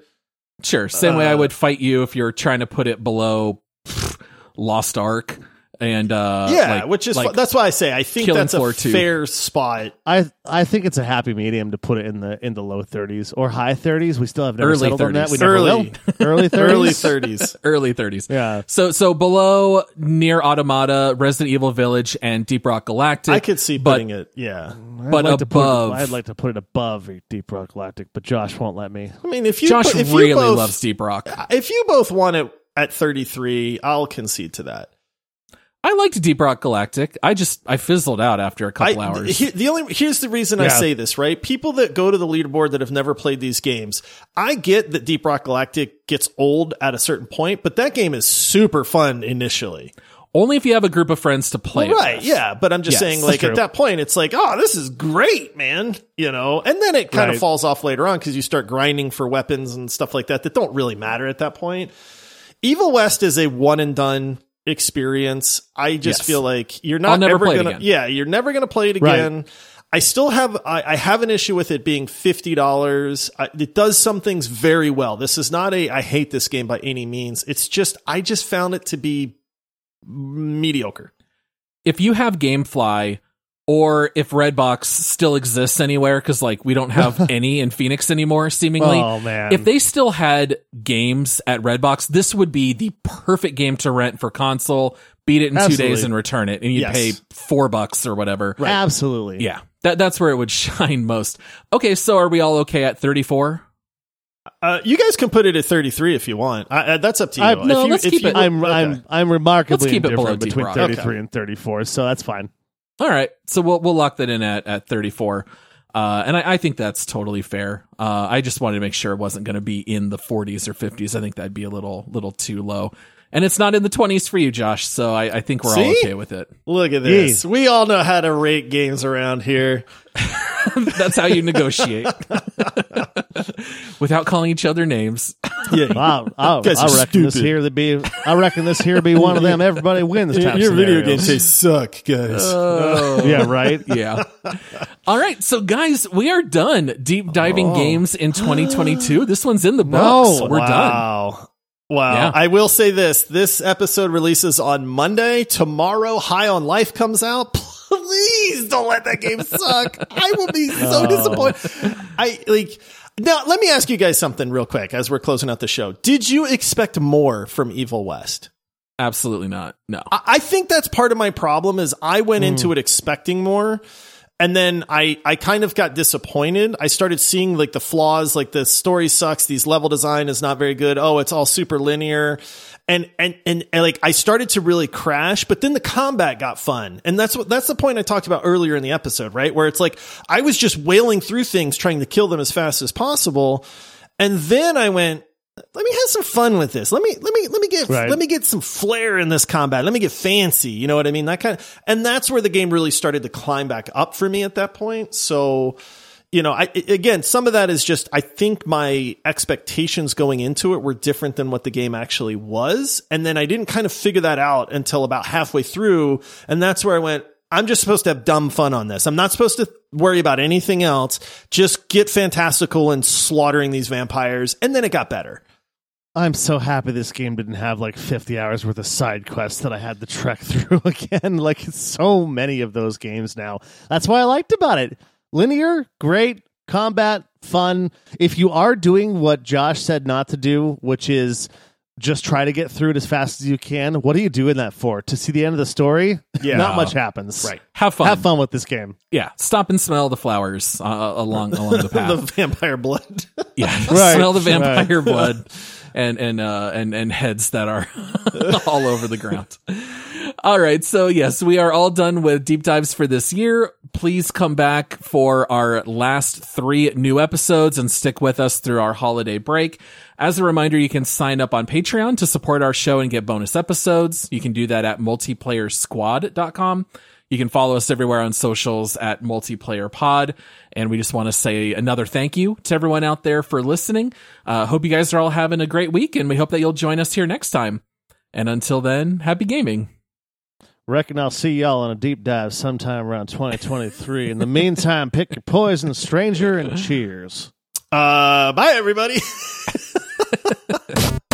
Sure. Same way I Uh, would fight you if you're trying to put it below pff, Lost Ark and uh yeah, like- which is like fu- that's why I say I think that's a Floor 2. fair spot. I I think it's a happy medium to put it in the in the low 30s or high 30s. We still have never Early settled on that. 30s. We never Early. Early 30s. Early 30s. early 30s. Yeah. So so below NieR Automata, Resident Evil Village and Deep Rock Galactic. I could see but- putting it. Yeah. But I'd like to put it- above- I'd like to put it above Deep Rock Galactic, but Josh won't let me. I mean, if you Josh put- if you really both- loves Deep Rock. If you both want it at 33, I'll concede to that. I liked Deep Rock Galactic. I just I fizzled out after a couple I, hours. he- the only here's the reason I say this, right? People that go to the leaderboard that have never played these games, I get that Deep Rock Galactic gets old at a certain point, but that game is super fun initially. Only if you have a group of friends to play. it right, with. yeah, but I'm just Yes, saying like at that point it's like, "Oh, this is great, man." You know, and then it kind of Right. falls off later on cuz you start grinding for weapons and stuff like that that don't really matter at that point. Evil West is a one and done experience. I just Yes. feel like you're not never ever gonna yeah, you're never to play it Right. again. I still have I, I have an issue with it being fifty dollars. It does some things very well. This is not a I hate this game by any means. It's just I just found it to be mediocre. If you have GameFly or if Redbox still exists anywhere, because like we don't have any in Phoenix anymore, seemingly. Oh man. If they still had games at Redbox, this would be the perfect game to rent for console. Beat it in two days and return it, and you'd Yes. pay four bucks or whatever. Absolutely. Yeah, that that's where it would shine most. Okay, so are we all okay at thirty four? Uh, you guys can put it at 33 if you want. I, uh, that's up to you. I- no, if you, let's if keep you- it- I'm okay. I'm I'm remarkably Let's keep it below indifferent between 33 Okay. and 34, so that's fine. All right, so we'll we'll lock that in at at thirty four. Uh, and I, I think that's totally fair. Uh, I just wanted to make sure it wasn't going to be in the 40s or 50s. I think that'd be a little little too low. And it's not in the 20s for you, Josh. So I, I think we're all okay with it. Look at this. We all know how to rate games around here. That's how you negotiate without calling each other names. Yeah. Wow, I, Guys I are reckon this stupid. here to be. I reckon this here be one of them. Everybody wins. Your, type your video scenarios. game tastes suck, guys. Oh. Yeah, right. Yeah. All right. So, guys, we are done deep diving oh. games in 2022. This one's in the books. No. We're done. Wow. Wow. Yeah. I will say this. This episode releases on Monday. Tomorrow, High on Life comes out. Please don't let that game suck. I will be so oh. disappointed. I like now let me ask you guys something real quick as we're closing out the show. Did you expect more from Evil West? Absolutely not. No. I I think that's part of my problem is I went hmm. into it expecting more. And then I, I kind of got disappointed. I started seeing like the flaws, like the story sucks. These level design is not very good. Oh, it's all super linear. And, and, and, and, like I started to really crash, but then the combat got fun. And that's what, that's the point I talked about earlier in the episode, right? Where it's like I was just wailing through things, trying to kill them as fast as possible. And then I went, let me have some fun with this. Let me let me let me get Right. let me get some flair in this combat. Let me get fancy. You know what I mean? That kind of, and that's where the game really started to climb back up for me at that point. So, you know, I I- again, some of that is just I think my expectations going into it were different than what the game actually was, and then I didn't kind of figure that out until about halfway through, and that's where I went. I'm just supposed to have dumb fun on this. I'm not supposed to worry about anything else. Just get fantastical and slaughtering these vampires, and then it got better. I'm so happy this game didn't have like 50 hours worth of side quests that I had to trek through again. Like so many of those games now. That's why I liked about it. Linear, great, combat, fun. If you are doing what Josh said not to do, which is just try to get through it as fast as you can. What are you doing that for? To see the end of the story? Yeah. Not much happens. Right. Have fun. Have fun with this game. Yeah. Stop and smell the flowers uh, along along the path. the vampire blood. Yeah, Right, smell the vampire right. blood and and uh and and heads that are all over the ground. All right, so yes, we are all done with deep dives for this year. Please come back for our last 3 new episodes and stick with us through our holiday break. As a reminder, you can sign up on Patreon to support our show and get bonus episodes. You can do that at multiplayersquad.com. You can follow us everywhere on socials at multiplayer pod. And we just want to say another thank you to everyone out there for listening. Uh, hope you guys are all having a great week and we hope that you'll join us here next time. And until then, happy gaming. Reckon I'll see y'all on a deep dive sometime around 2023. In the meantime, pick your poison, stranger, and cheers. Uh, bye, everybody.